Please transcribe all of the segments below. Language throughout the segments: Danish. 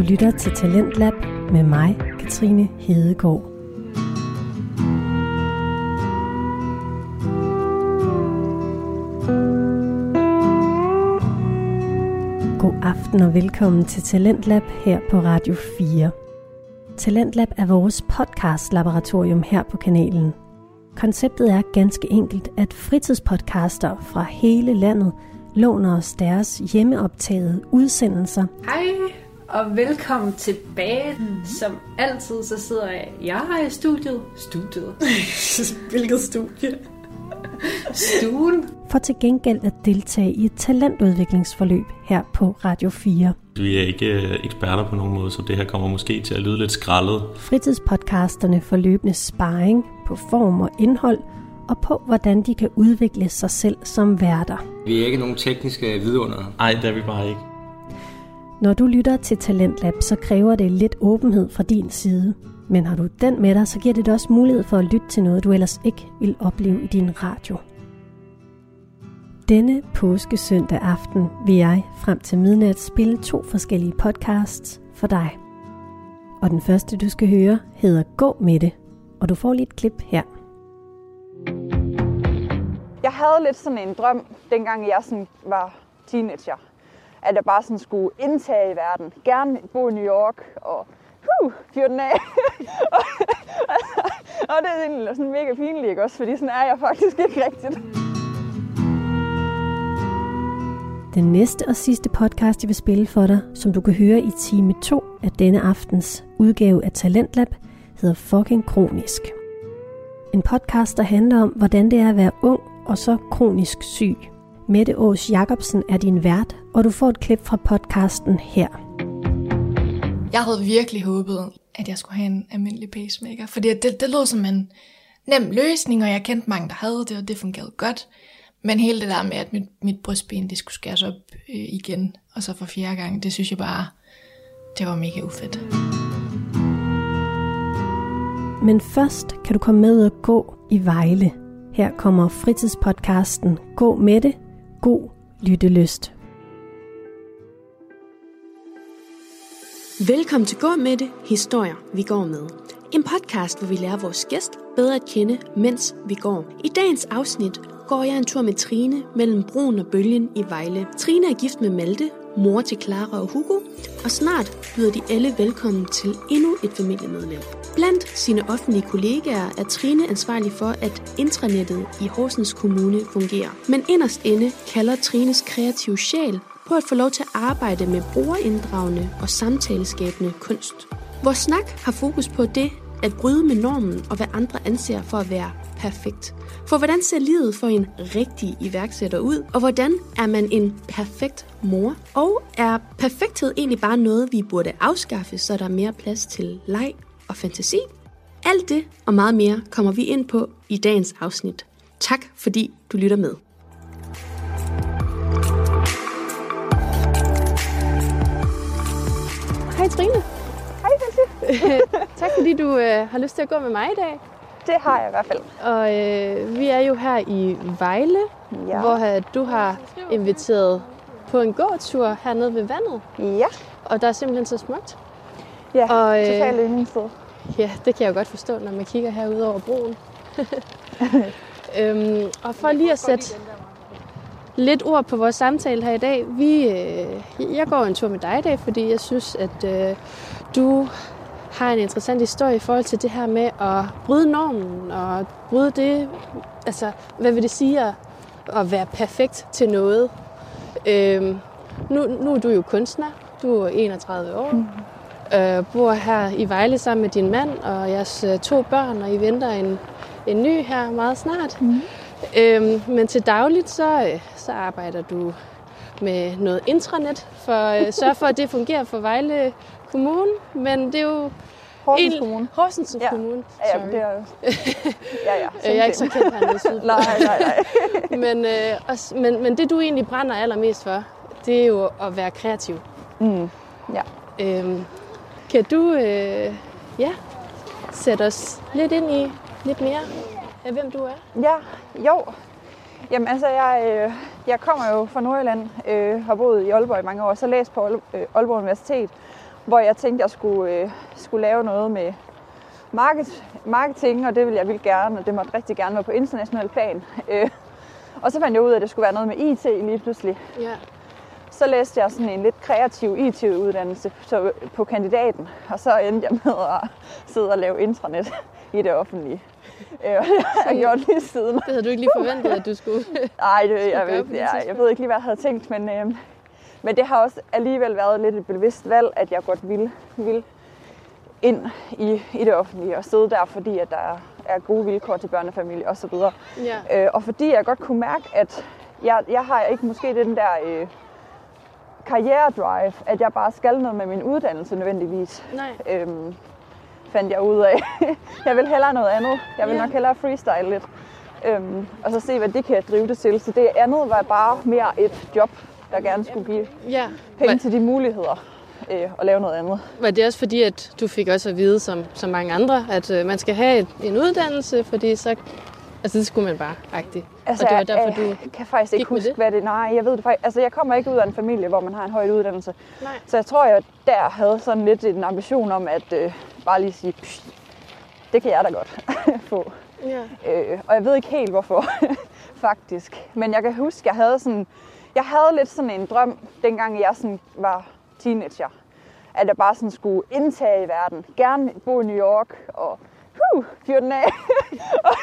Du lytter til Talentlab med mig, Katrine Hedegaard. God aften og velkommen til Talentlab her på Radio 4. Talentlab er vores podcast-laboratorium her på kanalen. Konceptet er ganske enkelt, at fritidspodcaster fra hele landet låner os deres hjemmeoptagede udsendelser. Hej og velkommen tilbage. Mm. Som altid så sidder jeg, jeg her i studiet. Studiet. Hvilket studie? Stuen. For til gengæld at deltage i et talentudviklingsforløb her på Radio 4. Vi er ikke øh, eksperter på nogen måde, så det her kommer måske til at lyde lidt skrællet. Fritidspodcasterne får løbende sparring på form og indhold, og på hvordan de kan udvikle sig selv som værter. Vi er ikke nogen tekniske vidunder. Nej, det er vi bare ikke. Når du lytter til Talentlab, så kræver det lidt åbenhed fra din side. Men har du den med dig, så giver det dig også mulighed for at lytte til noget, du ellers ikke vil opleve i din radio. Denne påske søndag aften vil jeg frem til midnat spille to forskellige podcasts for dig. Og den første, du skal høre, hedder Gå med det, og du får lige et klip her. Jeg havde lidt sådan en drøm, dengang jeg sådan var teenager. At jeg bare sådan skulle indtage i verden. Gerne bo i New York og huh, fyre den af. og det er egentlig sådan mega pinligt, ikke også? Fordi sådan er jeg faktisk ikke rigtigt. Den næste og sidste podcast, jeg vil spille for dig, som du kan høre i time 2 af denne aftens udgave af Talentlab, hedder Fucking Kronisk. En podcast, der handler om, hvordan det er at være ung og så kronisk syg. Mette Aas Jacobsen er din vært, og du får et klip fra podcasten her. Jeg havde virkelig håbet, at jeg skulle have en almindelig pacemaker, fordi det, det lød som en nem løsning, og jeg kendte mange, der havde det, og det fungerede godt. Men hele det der med, at mit, mit brystben det skulle skæres op øh, igen, og så for fjerde gang, det synes jeg bare, det var mega ufedt. Men først kan du komme med og gå i Vejle. Her kommer fritidspodcasten Gå med det. God lyttelyst. Velkommen til Gå med det, historier vi går med. En podcast, hvor vi lærer vores gæst bedre at kende, mens vi går. I dagens afsnit går jeg en tur med Trine mellem broen og bølgen i Vejle. Trine er gift med Malte, mor til Clara og Hugo, og snart byder de alle velkommen til endnu et familiemedlem. Blandt sine offentlige kollegaer er Trine ansvarlig for, at intranettet i Horsens Kommune fungerer. Men inderst inde kalder Trines kreative sjæl på at få lov til at arbejde med brugerinddragende og samtaleskabende kunst. Vores snak har fokus på det at bryde med normen og hvad andre anser for at være perfekt. For hvordan ser livet for en rigtig iværksætter ud? Og hvordan er man en perfekt mor? Og er perfekthed egentlig bare noget, vi burde afskaffe, så der er mere plads til leg og fantasi? Alt det og meget mere kommer vi ind på i dagens afsnit. Tak fordi du lytter med. Hej Trine. Hej, Nancy. tak fordi du øh, har lyst til at gå med mig i dag. Det har jeg i hvert fald. Og øh, vi er jo her i Vejle, Ja. hvor øh, du har inviteret på en gåtur hernede ved vandet. Ja, Og der er simpelthen så smukt. ja Og, øh, totalt yndlingssted. Ja, det kan jeg jo godt forstå, når man kigger herude over broen. øhm, og for lige at sætte lidt ord på vores samtale her i dag. Vi, øh, jeg går en tur med dig i dag, fordi jeg synes, at øh, du har en interessant historie i forhold til det her med at bryde normen og bryde det, altså hvad vil det sige at, at være perfekt til noget. Øhm, nu, nu er du jo kunstner, du er 31 år, mm. Øh, bor her i Vejle sammen med din mand og jeres øh, to børn, og I venter en, en ny her meget snart. Mm. Øhm, men til dagligt, så, øh, så arbejder du med noget intranet for at sørge for, at det fungerer for Vejle Kommune. Men det er jo Horsens en- Kommune. Horsens Ja. Kommune. Ja, Sorry. det er Ja, ja. Øh, Jeg er ikke så kendt hernede i. Nej, nej, nej. men, øh, også, men, men det du egentlig brænder allermest for, det er jo at være kreativ. Mm. Ja. Øhm, kan du øh, ja, sætte os lidt ind i lidt mere af, hvem du er? Ja, jo. Jamen altså, jeg, øh, jeg kommer jo fra Nordjylland, øh, har boet i Aalborg i mange år, så læst på Aal- øh, Aalborg Universitet, hvor jeg tænkte, jeg skulle, øh, skulle lave noget med market, marketing, og det ville jeg vildt gerne, og det måtte rigtig gerne være på international plan. Øh, og så fandt jeg ud af, at det skulle være noget med IT lige pludselig. Ja. Så læste jeg sådan en lidt kreativ IT-uddannelse på kandidaten, og så endte jeg med at sidde og lave intranet i det offentlige. Øh, det har jeg gjort lige siden. Det havde du ikke lige forventet, at du skulle. Nej, det, jeg, jeg, jeg tidspunkt. ved ikke lige, hvad jeg havde tænkt, men, øh, men det har også alligevel været lidt et bevidst valg, at jeg godt ville, ville ind i, i det offentlige og sidde der, fordi at der er, er gode vilkår til børnefamilie osv. Ja. Øh, og fordi jeg godt kunne mærke, at jeg, jeg har ikke måske den der øh, karrieredrive, at jeg bare skal noget med min uddannelse nødvendigvis, Nej. øhm, fandt jeg ud af. jeg vil hellere noget andet. Jeg vil Ja. nok hellere freestyle lidt. Øhm, og så se, hvad det kan drive det til. Så det andet var bare mere et job, der gerne skulle give Ja. penge Var, til de muligheder øh, og lave noget andet. var det også fordi, at du fik også at vide, som, som mange andre, at øh, man skal have et, en uddannelse, fordi så... Altså, det skulle man bare, agtigt. Altså, og det var derfor, jeg, du... kan faktisk ikke huske, det? hvad det Nej, jeg ved det faktisk. Altså, jeg kommer ikke ud af en familie, hvor man har en høj uddannelse. Nej. Så jeg tror, jeg der havde sådan lidt en ambition om at øh, bare lige sige, "Psh, det kan jeg da godt få. Ja. Øh, og jeg ved ikke helt hvorfor, faktisk. Men jeg kan huske, jeg havde sådan, jeg havde lidt sådan en drøm, dengang jeg sådan var teenager. At jeg bare sådan skulle indtage i verden. Gerne bo i New York og huh, fyre den af. og,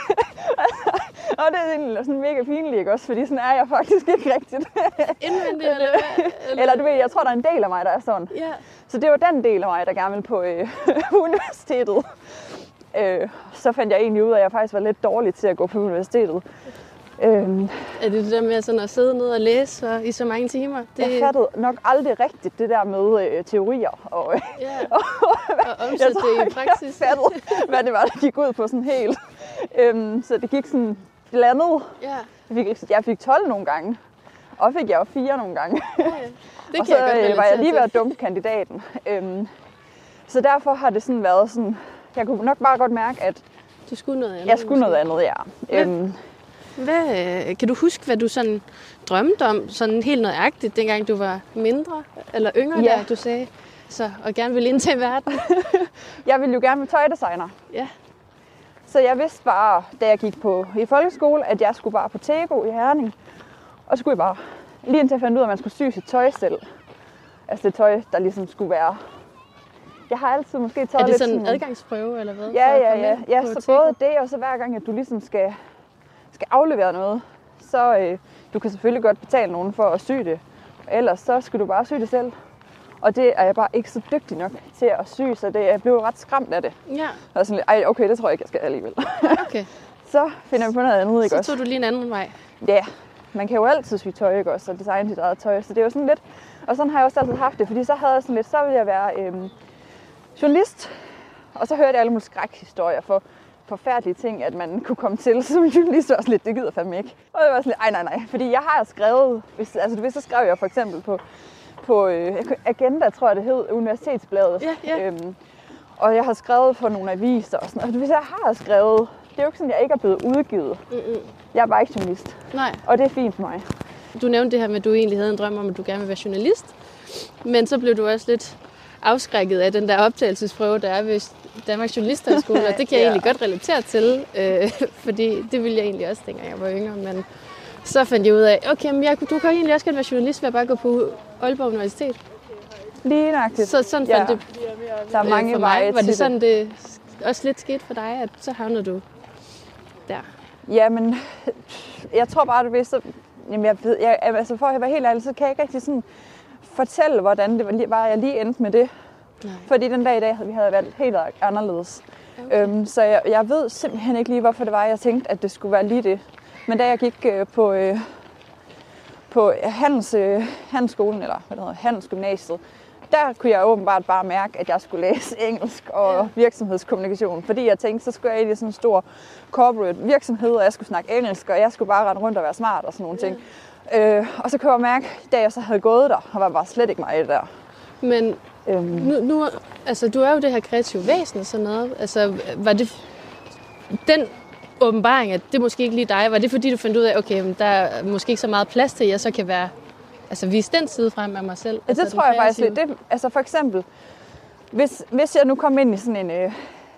og det er egentlig sådan mega pinligt, ikke også? Fordi sådan er jeg faktisk ikke rigtigt. Indvendigt, eller hvad? Eller du ved, jeg tror, der er en del af mig, der er sådan. Ja. Så det var den del af mig, der gerne ville på øh, universitetet. Øh, så fandt jeg egentlig ud af, at jeg faktisk var lidt dårlig til at gå på universitetet. Øh, Er det det der med sådan at sidde ned og læse og, i så mange timer? Det, jeg fattede nok aldrig rigtigt det der med øh, teorier. Og, øh, Ja, og og omsætte det i praksis. Jeg fattede, hvad det var, der gik ud på sådan helt. Øhm, så det gik sådan blandet. Ja, Jeg fik, jeg fik 12 nogle gange. Og fik jeg jo fire nogle gange. ja. Det og kan så jeg godt øh, var jeg lige ved at dumpe kandidaten. Øhm, så derfor har det sådan været sådan... Jeg kunne nok bare godt mærke, at Du skulle noget andet. jeg skulle noget måske. andet, ja. Ja. Øhm, Hvad, kan du huske, hvad du sådan drømte om, sådan helt nøjagtigt, dengang du var mindre eller yngre, Ja. der du sagde, så, og gerne ville ind til verden? jeg ville jo gerne være tøjdesigner. Ja. Så jeg vidste bare, da jeg gik på i folkeskole, at jeg skulle bare på Tego i Herning. Og så skulle jeg bare, lige indtil jeg fandt ud af, at man skulle sy sit tøj selv. Altså det tøj, der ligesom skulle være... Jeg har altid måske taget Er det lidt sådan en adgangsprøve, eller hvad? Ja, ja, ja. ja så både det, og så hver gang, at du ligesom skal, skal aflevere noget, så øh, du kan selvfølgelig godt betale nogen for at sy det. Ellers så skal du bare sy det selv. Og det er jeg bare ikke så dygtig nok til at sy, så det, jeg blev ret skræmt af det. Ja, Og sådan lidt, ej, okay, det tror jeg ikke, jeg skal alligevel. okay. så finder vi på noget andet, ikke Så også? tog du lige en anden vej. Ja, man kan jo altid sy tøj, ikke også? Og designe sit eget tøj. Så det er jo sådan lidt... Og sådan har jeg også altid haft det, fordi så havde jeg sådan lidt, så ville jeg være øhm, journalist. Og så hørte jeg alle mulige skrækhistorier for forfærdelige ting, at man kunne komme til som journalist. sådan lidt, det gider fandme ikke. Og jeg var sådan lidt, ej nej nej, fordi jeg har skrevet, hvis, altså du ved, så skrev jeg for eksempel på, på øh, Agenda, tror jeg det hed, Universitetsbladet. Ja, ja. Øhm, og jeg har skrevet for nogle aviser og sådan noget. Hvis jeg har skrevet, det er jo ikke sådan, at jeg ikke er blevet udgivet. Mm-mm. Jeg er bare ikke journalist, Nej, og det er fint for mig. du nævnte det her med, at du egentlig havde en drøm om, at du gerne ville være journalist. Men så blev du også lidt afskrækket af den der optagelsesprøve, der er ved Danmarks Journalisthøjskole, og det kan jeg Ja. egentlig godt relatere til, øh, fordi det ville jeg egentlig også, dengang jeg var yngre, men så fandt jeg ud af, okay, men jeg, du kan egentlig også godt være journalist ved at bare gå på Aalborg Universitet. Lige nøjagtigt. Så sådan Ja. fandt det Der er øh, mange for veje mig. Var det sådan, det også lidt skete for dig, at så havnede du der? Jamen, jeg tror bare, du ved, så... Jamen, jeg ved, jeg, altså for at være helt ærlig, så kan jeg ikke rigtig sådan fortælle, hvordan det var jeg lige endte med det. Nej. Fordi den dag i dag havde vi havde været helt anderledes. Okay. Øhm, så jeg, jeg ved simpelthen ikke lige, hvorfor det var, jeg tænkte, at det skulle være lige det. Men da jeg gik øh, på, øh, på Handels, øh, Handelsskolen, eller hvad det hedder, Handelsgymnasiet, der kunne jeg åbenbart bare mærke, at jeg skulle læse engelsk og Ja. ja. virksomhedskommunikation. Fordi jeg tænkte, så skulle jeg ind i sådan en stor corporate virksomhed, og jeg skulle snakke engelsk, og jeg skulle bare rende rundt og være smart og sådan nogle ting. Øh, og så kunne jeg mærke, da jeg så havde gået der, og var bare slet ikke mig i det der. Men Øhm, nu, nu, altså, du er jo det her kreative væsen og sådan noget. Altså, var det den åbenbaring, at det måske ikke lige dig, var det fordi, du fandt ud af, okay, men der er måske ikke så meget plads til, at jeg så kan være, altså vise den side frem af mig selv? Ja, altså, det tror jeg faktisk lidt. Det, altså for eksempel, hvis, hvis jeg nu kom ind i sådan en, øh,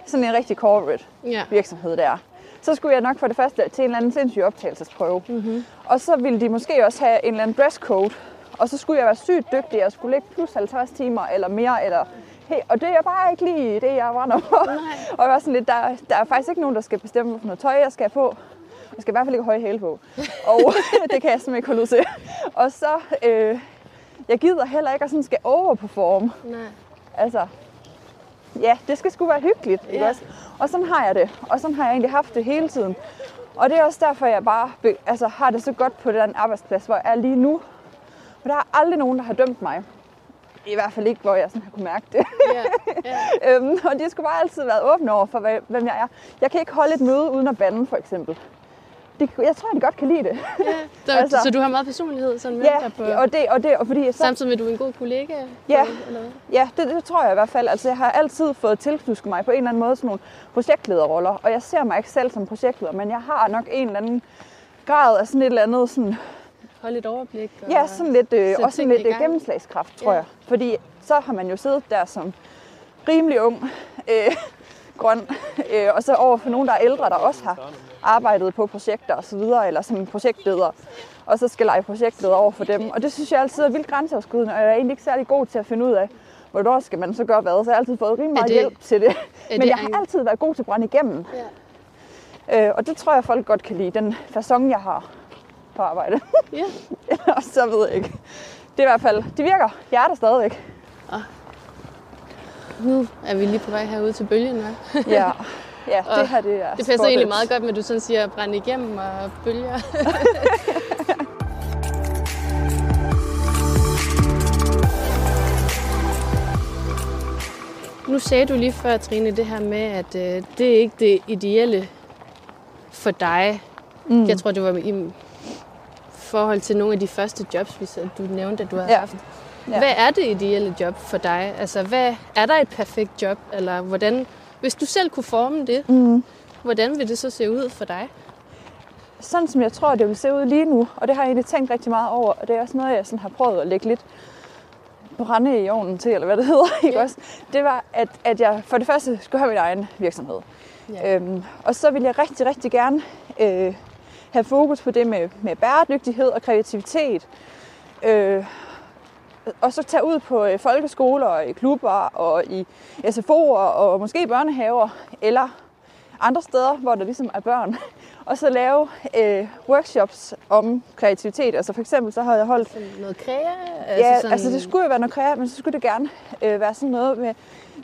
sådan en rigtig corporate Ja. virksomhed der, så skulle jeg nok for det første til en eller anden sindssyg optagelsesprøve. Mm-hmm. Og så ville de måske også have en eller anden dresscode. Og så skulle jeg være sygt dygtig, og skulle ligge plus 50 timer eller mere. Eller, hey, og det er bare ikke lige det, jeg brænder for. og jeg var sådan lidt, der, der er faktisk ikke nogen, der skal bestemme, noget tøj jeg skal på. Jeg skal i hvert fald ikke have høje hæle på. Og det kan jeg simpelthen ikke holde ud til. Og så, øh, jeg gider heller ikke at sådan skal overperforme. Nej. Altså, ja, det skal sgu være hyggeligt, ikke Ja. også? Og sådan har jeg det. Og sådan har jeg egentlig haft det hele tiden. Og det er også derfor, jeg bare altså, har det så godt på den arbejdsplads, hvor jeg er lige nu. Og der er aldrig nogen, der har dømt mig. I hvert fald ikke, hvor jeg sådan har kunne mærke det. Ja. ja. øhm, og de skulle bare altid være åbne over for, hvem jeg er. Jeg kan ikke holde et møde uden at bande, for eksempel. De, jeg tror, de godt kan lide det. ja. Så, Altså- altså, så du har meget personlighed sådan med Ja, dig på, og det, og det, og fordi så, samtidig med, at du er en god kollega? Ja. Eller hvad? Ja, det, det tror jeg i hvert fald. Altså, jeg har altid fået tilflusket mig på en eller anden måde sådan nogle projektlederroller. Og jeg ser mig ikke selv som projektleder, men jeg har nok en eller anden grad af sådan et eller andet sådan, Hold et overblik. Og... ja, sådan lidt, øh, også sådan lidt øh, gang. gennemslagskraft, tror Ja. jeg. Fordi så har man jo siddet der som rimelig ung, øh, grøn, øh, og så over for nogen, der er ældre, der også har arbejdet på projekter og så videre, eller som projektleder, og så skal lege projektleder over for dem. Og det synes jeg altid er vildt grænseoverskridende, og jeg er egentlig ikke særlig god til at finde ud af, hvornår skal man så gøre hvad. Så jeg har altid fået rimelig meget det- hjælp til det. Men det jeg har altid været god til at brænde igennem. Ja. Øh, og det tror jeg, folk godt kan lide, den façon, jeg har på arbejde. Ja. Ellers så ved jeg ikke. Det er i hvert fald, det virker. Jeg er der stadigvæk. Nu er vi lige på vej herude til bølgen, hva'? Ja, ja Og det her det er Det passer spot egentlig meget godt med, at du sådan siger brænde igennem og bølger. nu sagde du lige før, Trine, det her med, at øh, det er ikke det ideelle for dig. Mm. Jeg tror, det var i forhold til nogle af de første jobs, vi så- du nævnte, at du havde Ja. haft. Ja. Hvad er det ideelle job for dig? Altså, hvad, er der et perfekt job? Eller hvordan, hvis du selv kunne forme det, mm. hvordan vil det så se ud for dig? Sådan som jeg tror, det vil se ud lige nu, og det har jeg egentlig tænkt rigtig meget over, og det er også noget, jeg sådan har prøvet at lægge lidt brænde i ovnen til, eller hvad det hedder, ikke Ja. også? Det var, at, at jeg for det første skulle have min egen virksomhed. Ja. Øhm, og så ville jeg rigtig, rigtig gerne øh, have fokus på det med, med bæredygtighed og kreativitet. Øh, og så tage ud på øh, folkeskoler og i klubber og i SFO'er og måske børnehaver eller andre steder, hvor der ligesom er børn. Og så lave øh, workshops om kreativitet. Altså for eksempel så havde jeg holdt Sådan noget kræa? Ja, altså, altså det skulle jo være noget kreativt, men så skulle det gerne øh, være sådan noget med,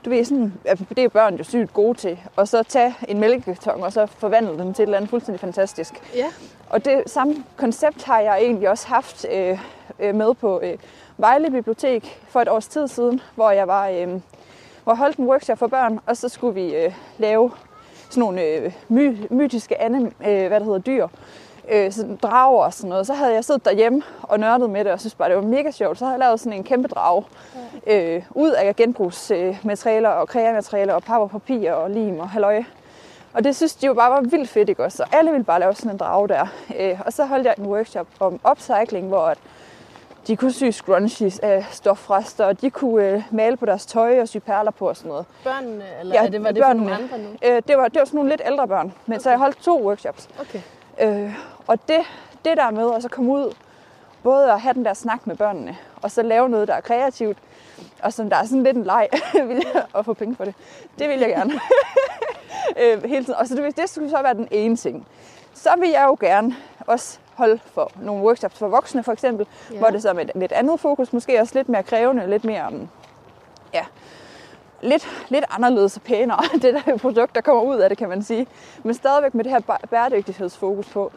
du ved, sådan, det er børn jo sygt gode til, og så tage en mælkekarton og så forvandle den til et eller andet fuldstændig fantastisk. Ja. Og det samme koncept har jeg egentlig også haft øh, øh, med på øh, Vejle Bibliotek for et års tid siden, hvor jeg var, øh, hvor jeg holdt en workshop for børn, og så skulle vi øh, lave sådan nogle øh, my, mytiske anim, øh, hvad det hedder, dyr, øh, sådan drager og sådan noget. Så havde jeg siddet derhjemme og nørdet med det, og synes bare, det var mega sjovt. Så havde jeg lavet sådan en kæmpe drage øh, ud af genbrugsmaterialer og kreamaterialer og papir, papir og lim og halløj. Og det synes de jo bare var vildt fedt, ikke også? Så alle ville bare lave sådan en drage der. Øh, og så holdt jeg en workshop om upcycling, hvor at de kunne sy scrunchies af stofrester, og de kunne øh, male på deres tøj og sy perler på og sådan noget. Børnene, eller ja, er det, var det for nogle andre nu? Øh, det, var, det var sådan nogle lidt ældre børn, men okay. så jeg holdt to workshops. Okay. Øh, og det, det der med at så komme ud, både at have den der snak med børnene, og så lave noget, der er kreativt, og som der er sådan lidt en leg, vil jeg, at få penge for det. Det vil jeg gerne. øh, hele tiden. Og så det, det skulle så være den ene ting. Så vil jeg jo gerne også holde for nogle workshops for voksne for eksempel, Ja. hvor det så er med et lidt andet fokus, måske også lidt mere krævende, lidt mere, um, ja, lidt, lidt anderledes og pænere, det der produkt, der kommer ud af det, kan man sige. Men stadigvæk med det her bæredygtighedsfokus på.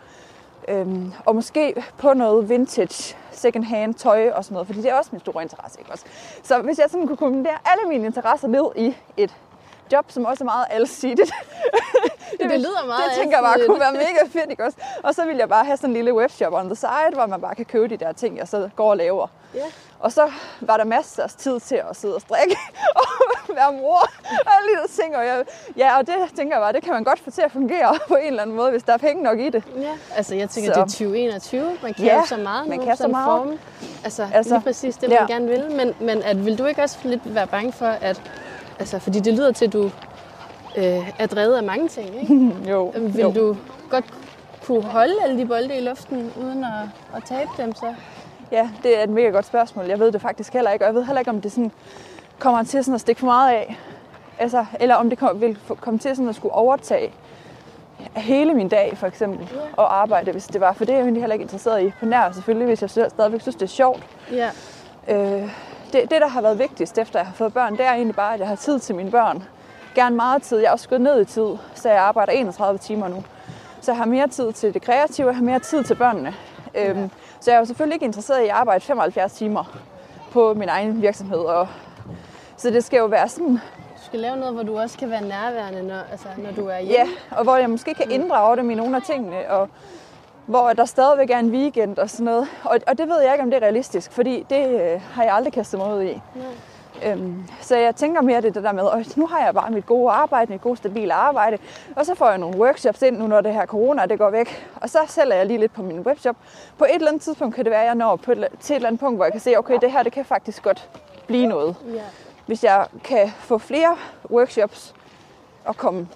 Øhm, og måske på noget vintage, second hand tøj og sådan noget, fordi det er også min store interesse, ikke også? Så hvis jeg sådan kunne kombinere alle mine interesser ned i et job, som også er meget alsidigt. Det lyder meget Det tænker jeg bare kunne være mega fedt, ikke også? Og så vil jeg bare have sådan en lille webshop on the side, hvor man bare kan købe de der ting, jeg så går og laver. Ja. Og så var der masser af tid til at sidde og strikke og være mor og alle de der ting. Og jeg, ja, og det tænker jeg bare, det kan man godt få til at fungere på en eller anden måde, hvis der er penge nok i det. Ja, altså jeg tænker, Så- det er 2021. Man kan Ja, så meget man nu, kan så meget. Altså, altså Altså, lige præcis det, man ja. gerne vil. Men, men at, vil du ikke også lidt være bange for, at Altså, fordi det lyder til, at du øh, er drevet af mange ting, ikke? jo, Vil jo. du godt kunne holde alle de bolde i luften, uden at, at tabe dem så? Ja, det er et mega godt spørgsmål. Jeg ved det faktisk heller ikke, og jeg ved heller ikke, om det sådan kommer til sådan at stikke for meget af. Altså, eller om det kom, vil komme til sådan at skulle overtage hele min dag, for eksempel, og arbejde, hvis det var. For det er jeg egentlig heller ikke interesseret i på nær, selvfølgelig, hvis jeg stadigvæk synes, det er sjovt. Ja. Øh, det, det, der har været vigtigst, efter jeg har fået børn, det er egentlig bare, at jeg har tid til mine børn. Gerne meget tid. Jeg er også gået ned i tid, så jeg arbejder 31 timer nu. Så jeg har mere tid til det kreative, jeg har mere tid til børnene. Øhm, så jeg er jo selvfølgelig ikke interesseret i at arbejde 75 timer på min egen virksomhed. Og, så det skal jo være sådan, Du skal lave noget, hvor du også kan være nærværende, når, altså, når du er hjemme. ja, og hvor jeg måske kan inddrage dem i nogle af tingene, og hvor der stadigvæk er en weekend og sådan noget. Og, og det ved jeg ikke, om det er realistisk, fordi det øh, har jeg aldrig kastet mig ud i. Øhm, så jeg tænker mere det, det der med, at nu har jeg bare mit gode arbejde, mit gode stabile arbejde, og så får jeg nogle workshops ind nu, når det her corona det går væk, og så sælger jeg lige lidt på min webshop. På et eller andet tidspunkt kan det være, at jeg når på et, til et eller andet punkt, hvor jeg kan se, okay, det her det kan faktisk godt blive noget. Ja. Hvis jeg kan få flere workshops og komme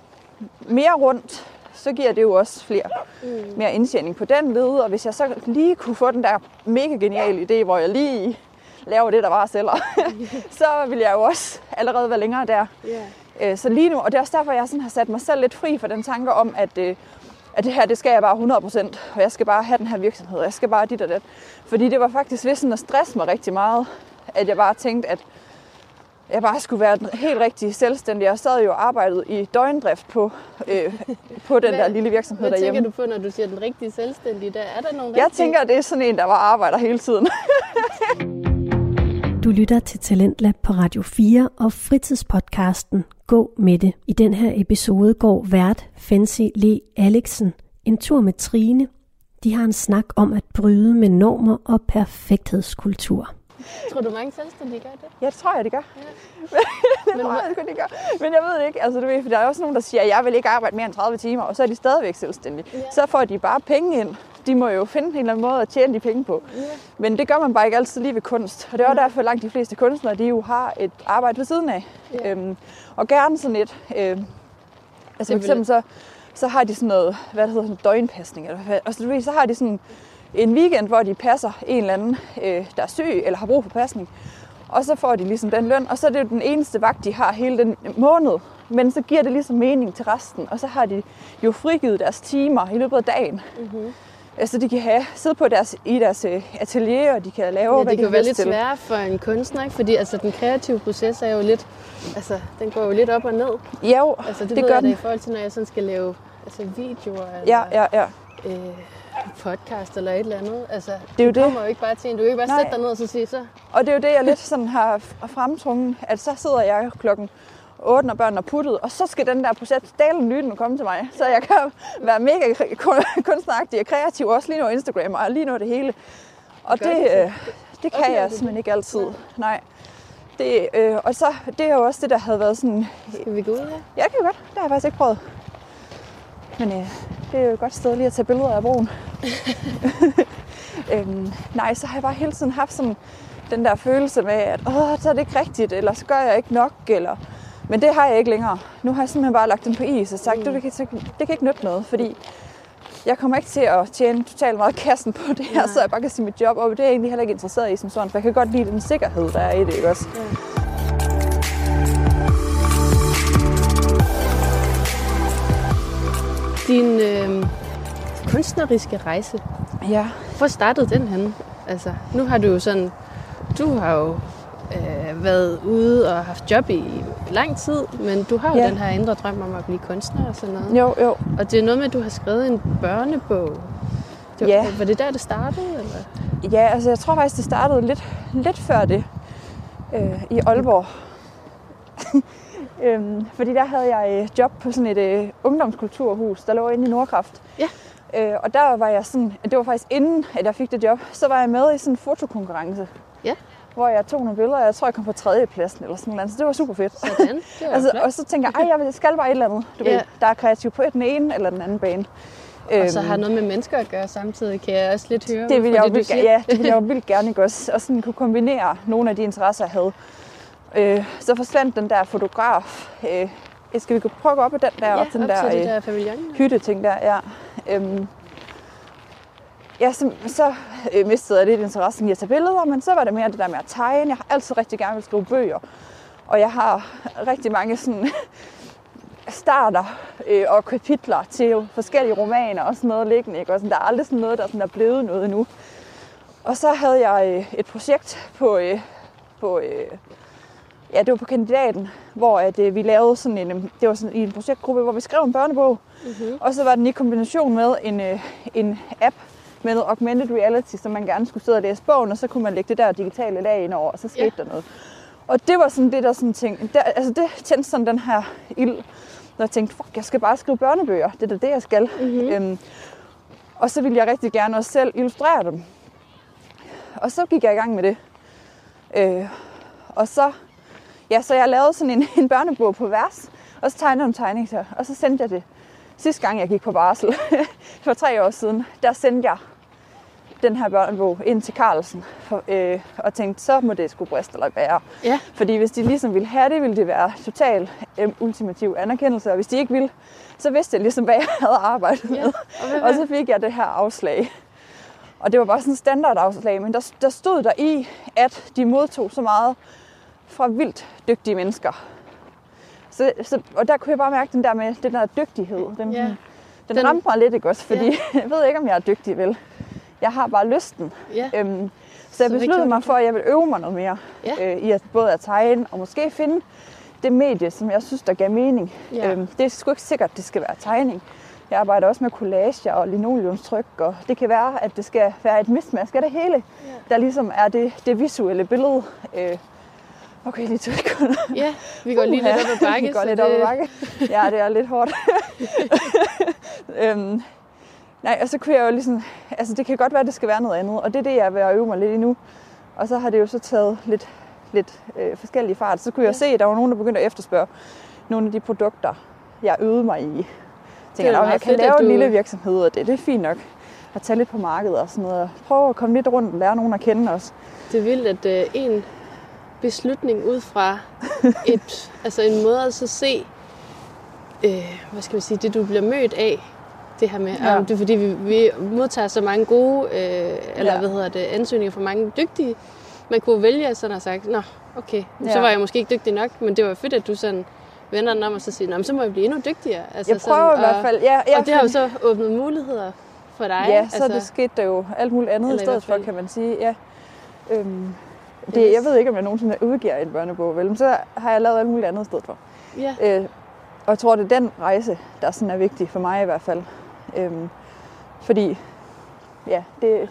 mere rundt, så giver det jo også flere mm. mere indtjening på den led. Og hvis jeg så lige kunne få den der mega geniale idé, hvor jeg lige laver det, der var sælger, så vil jeg jo også allerede være længere der. Ja. Øh, Så lige nu, og det er også derfor, jeg sådan har sat mig selv lidt fri for den tanke om, at, øh, at det her, det skal jeg bare 100%, og jeg skal bare have den her virksomhed, og jeg skal bare dit og dat. Fordi det var faktisk ved sådan at stresse mig rigtig meget, at jeg bare tænkte, at jeg bare skulle være den helt rigtig selvstændig. Jeg sad jo og arbejdede i døgndrift på, øh, på den Hvad- der lille virksomhed Hvad derhjemme. tænker du på, når du siger den rigtige selvstændige? Der er der nogle Jeg rigtige... tænker, at det er sådan en, der var arbejder hele tiden. Du lytter til Talentlab på Radio 4 og fritidspodcasten Gå med det. I den her episode går vært Fancy Le Alexen en tur med Trine. De har en snak om at bryde med normer og perfekthedskultur. Tror du, mange selvstændige gør det? Ja, det tror jeg, det gør. det Men tror jeg, sgu, det gør. Men jeg ved det ikke. Altså, du ved, for der er også nogen, der siger, at jeg vil ikke arbejde mere end 30 timer, og så er de stadigvæk selvstændige. Ja. Så får de bare penge ind. De må jo finde en eller anden måde at tjene de penge på. Men det gør man bare ikke altid lige ved kunst. Og det er også derfor, at langt de fleste kunstnere, de jo har et arbejde ved siden af. Ja. Øhm, og gerne sådan et... Øhm, altså for eksempel så, så har de sådan noget, hvad det hedder, sådan døgnpasning. Eller og så, du ved, så har de sådan en weekend, hvor de passer en eller anden, øh, der er syg eller har brug for pasning. Og så får de ligesom den løn, og så er det jo den eneste vagt, de har hele den måned. Men så giver det ligesom mening til resten, og så har de jo frigivet deres timer i løbet af dagen. Mm-hmm. Så de kan have, sidde på deres, i deres øh, atelier, og de kan lave, Ja, hvad det de kan være lidt til. sværere for en kunstner, ikke? fordi altså, den kreative proces er jo lidt, altså, den går jo lidt op og ned. Ja, jo, Altså, det, det ved gør jeg da den. i forhold til, når jeg sådan skal lave altså, videoer eller Ja, ja, ja. Øh, podcast eller et eller andet. Altså, Det er jo du det. kommer jo ikke bare til en. Du kan ikke bare Nej. sætte dig ned og så sige så. Og det er jo det, jeg lidt sådan har fremtrunget, at så sidder jeg klokken 8, når børnene er puttet, og så skal den der proces dalen lyden komme til mig, så jeg kan være mega kunstneragtig og kreativ, også lige nu Instagram og lige nu det hele. Og det, det? øh, det kan Oplever jeg simpelthen ikke altid. Nej. Det, øh, og så, det er jo også det, der havde været sådan... Skal vi gå ud her? Ja, det kan jeg godt. Det har jeg faktisk ikke prøvet. Men øh, det er jo et godt sted lige at tage billeder af broen. øhm, nej, så har jeg bare hele tiden haft sådan den der følelse med, at Åh, så er det ikke rigtigt, eller så gør jeg ikke nok, eller... Men det har jeg ikke længere. Nu har jeg simpelthen bare lagt den på is og sagt, mm. det, kan, det kan ikke nytte noget, fordi jeg kommer ikke til at tjene totalt meget kassen på det her, Nej. så jeg bare kan sige mit job, og det er jeg egentlig heller ikke interesseret i som sådan, for jeg kan godt lide den sikkerhed, der er i det, ikke også? Din øh, kunstneriske rejse. Ja. Hvor startede den henne? Altså, nu har du jo sådan... Du har jo øh, været ude og haft job i lang tid, men du har jo Ja. den her indre drøm om at blive kunstner og sådan noget. Jo, jo. Og det er noget med, at du har skrevet en børnebog. Det, Ja. Var det der, det startede? Eller? Ja, altså jeg tror faktisk, det startede lidt, lidt før det øh, i Aalborg. øhm, fordi der havde jeg øh, job på sådan et øh, ungdomskulturhus, der lå inde i Nordkraft. Ja. Øh, og der var jeg sådan, det var faktisk inden, at jeg fik det job, så var jeg med i sådan en fotokonkurrence. Ja. Hvor jeg tog nogle billeder, og jeg tror, jeg kom på tredjepladsen eller sådan noget. Så det var super fedt. Sådan. Det var Altså, flot. og så tænker jeg, jeg skal bare et eller andet. Du Ja. ved, der er kreativ på den ene eller den anden bane. Og så Øhm, har noget med mennesker at gøre samtidig, kan jeg også lidt høre. det vil jeg jo du vildt, ja, det vil jeg jo vildt gerne ikke også. Og sådan kunne kombinere nogle af de interesser, jeg havde. Øh, så forsvandt den der fotograf. Øh, skal vi gå- prøve at gå op ad den der, Ja, til den der, øh, der pavillon. hytte-ting der, ja. Øhm, ja, så, så øh, mistede jeg lidt interessen i at tage billeder, men så var det mere det der med at tegne. Jeg har altid rigtig gerne vil skrive bøger, og jeg har rigtig mange sådan starter øh, og kapitler til forskellige romaner og sådan noget liggende. Ikke? Og sådan, der er aldrig sådan noget, der sådan er blevet noget endnu. Og så havde jeg øh, et projekt på, øh, på øh, ja, det var på kandidaten, hvor at, øh, vi lavede sådan en, øh, det var sådan i en projektgruppe, hvor vi skrev en børnebog. Mm-hmm. Og så var den i kombination med en, øh, en app med noget augmented reality, så man gerne skulle sidde og læse bogen, og så kunne man lægge det der digitale lag ind over, og så skete Ja. der noget. Og det var sådan det, der sådan ting, der, altså det tændte sådan den her ild, når jeg tænkte, fuck, jeg skal bare skrive børnebøger, det er da det, jeg skal. Mm-hmm. Øhm, og så ville jeg rigtig gerne også selv illustrere dem. Og så gik jeg i gang med det. Øh, og så, ja, så jeg lavede sådan en, en børnebog på vers, og så tegnede en tegning til, og så sendte jeg det. Sidste gang jeg gik på barsel, for tre år siden, der sendte jeg den her børnebog ind til Carlsen, for, øh, og tænkte, så må det skulle briste eller bære. Ja. Fordi hvis de ligesom ville have det, ville det være total øh, ultimativ anerkendelse, og hvis de ikke ville, så vidste jeg ligesom, hvad jeg havde arbejdet Ja. med. Og, Og så fik jeg det her afslag. Og det var bare sådan en standardafslag, men der, der stod der i, at de modtog så meget fra vildt dygtige mennesker. Så, så, og der kunne jeg bare mærke den der med den der dygtighed. Den, Ja. den, Den- ramte mig lidt, ikke også? Fordi ja. jeg ved ikke, om jeg er dygtig, vel? Jeg har bare lysten. ja. Øhm, så Så jeg hvad besluttede mig for, at jeg vil øve mig noget mere Ja. øh, i at både at tegne og måske finde det medie, som jeg synes, der gav mening. Ja. Øhm, det er sgu ikke sikkert, at det skal være tegning. Jeg arbejder også med collager og linoleumstryk, og det kan være, at det skal være et mismask af det hele, Ja. der ligesom er det, det visuelle billede. Øh, okay, lige to sekunder. ja, vi går lige lidt op ad bakke. Vi går lidt det, op ad bakke. Ja, det er lidt hårdt. øhm, nej, og så kunne jeg jo ligesom... Altså, det kan godt være, at det skal være noget andet, og det er det, jeg er ved at øve mig lidt i nu. Og så har det jo så taget lidt, lidt øh, forskellige fart. Så kunne jeg Ja. se, at der var nogen, der begyndte at efterspørge nogle af de produkter, jeg øvede mig i. Jeg tænker, at jeg kan fedt, lave en du- lille virksomhed, og det, det er fint nok at tage lidt på markedet og sådan noget. Prøve at komme lidt rundt og lære nogen at kende også. det er vildt, at øh, en beslutning ud fra et, altså en måde at så se, øh, hvad skal man sige, det du bliver mødt af, det her med, Ja. ja. det er fordi, vi, vi modtager så mange gode, øh, eller Ja. hvad hedder det, ansøgninger fra mange dygtige. Man kunne vælge sådan og sagt, nå, okay, ja. så var jeg måske ikke dygtig nok, men det var fedt, at du sådan vender den om og så siger, så må jeg blive endnu dygtigere. Altså Jeg prøver i sådan, hvert fald. Ja, ja, Og det har jo så åbnet muligheder for dig. Ja, så altså, det skete der jo alt muligt andet i i stedet for, kan man sige. Ja. Øhm, det, jeg ved ikke, om jeg nogensinde udgiver en børnebog, vel? men så har jeg lavet alt muligt andet i stedet for. Ja, Øh, og jeg tror, det er den rejse, der sådan er vigtig for mig i hvert fald. Øhm, fordi, ja, det,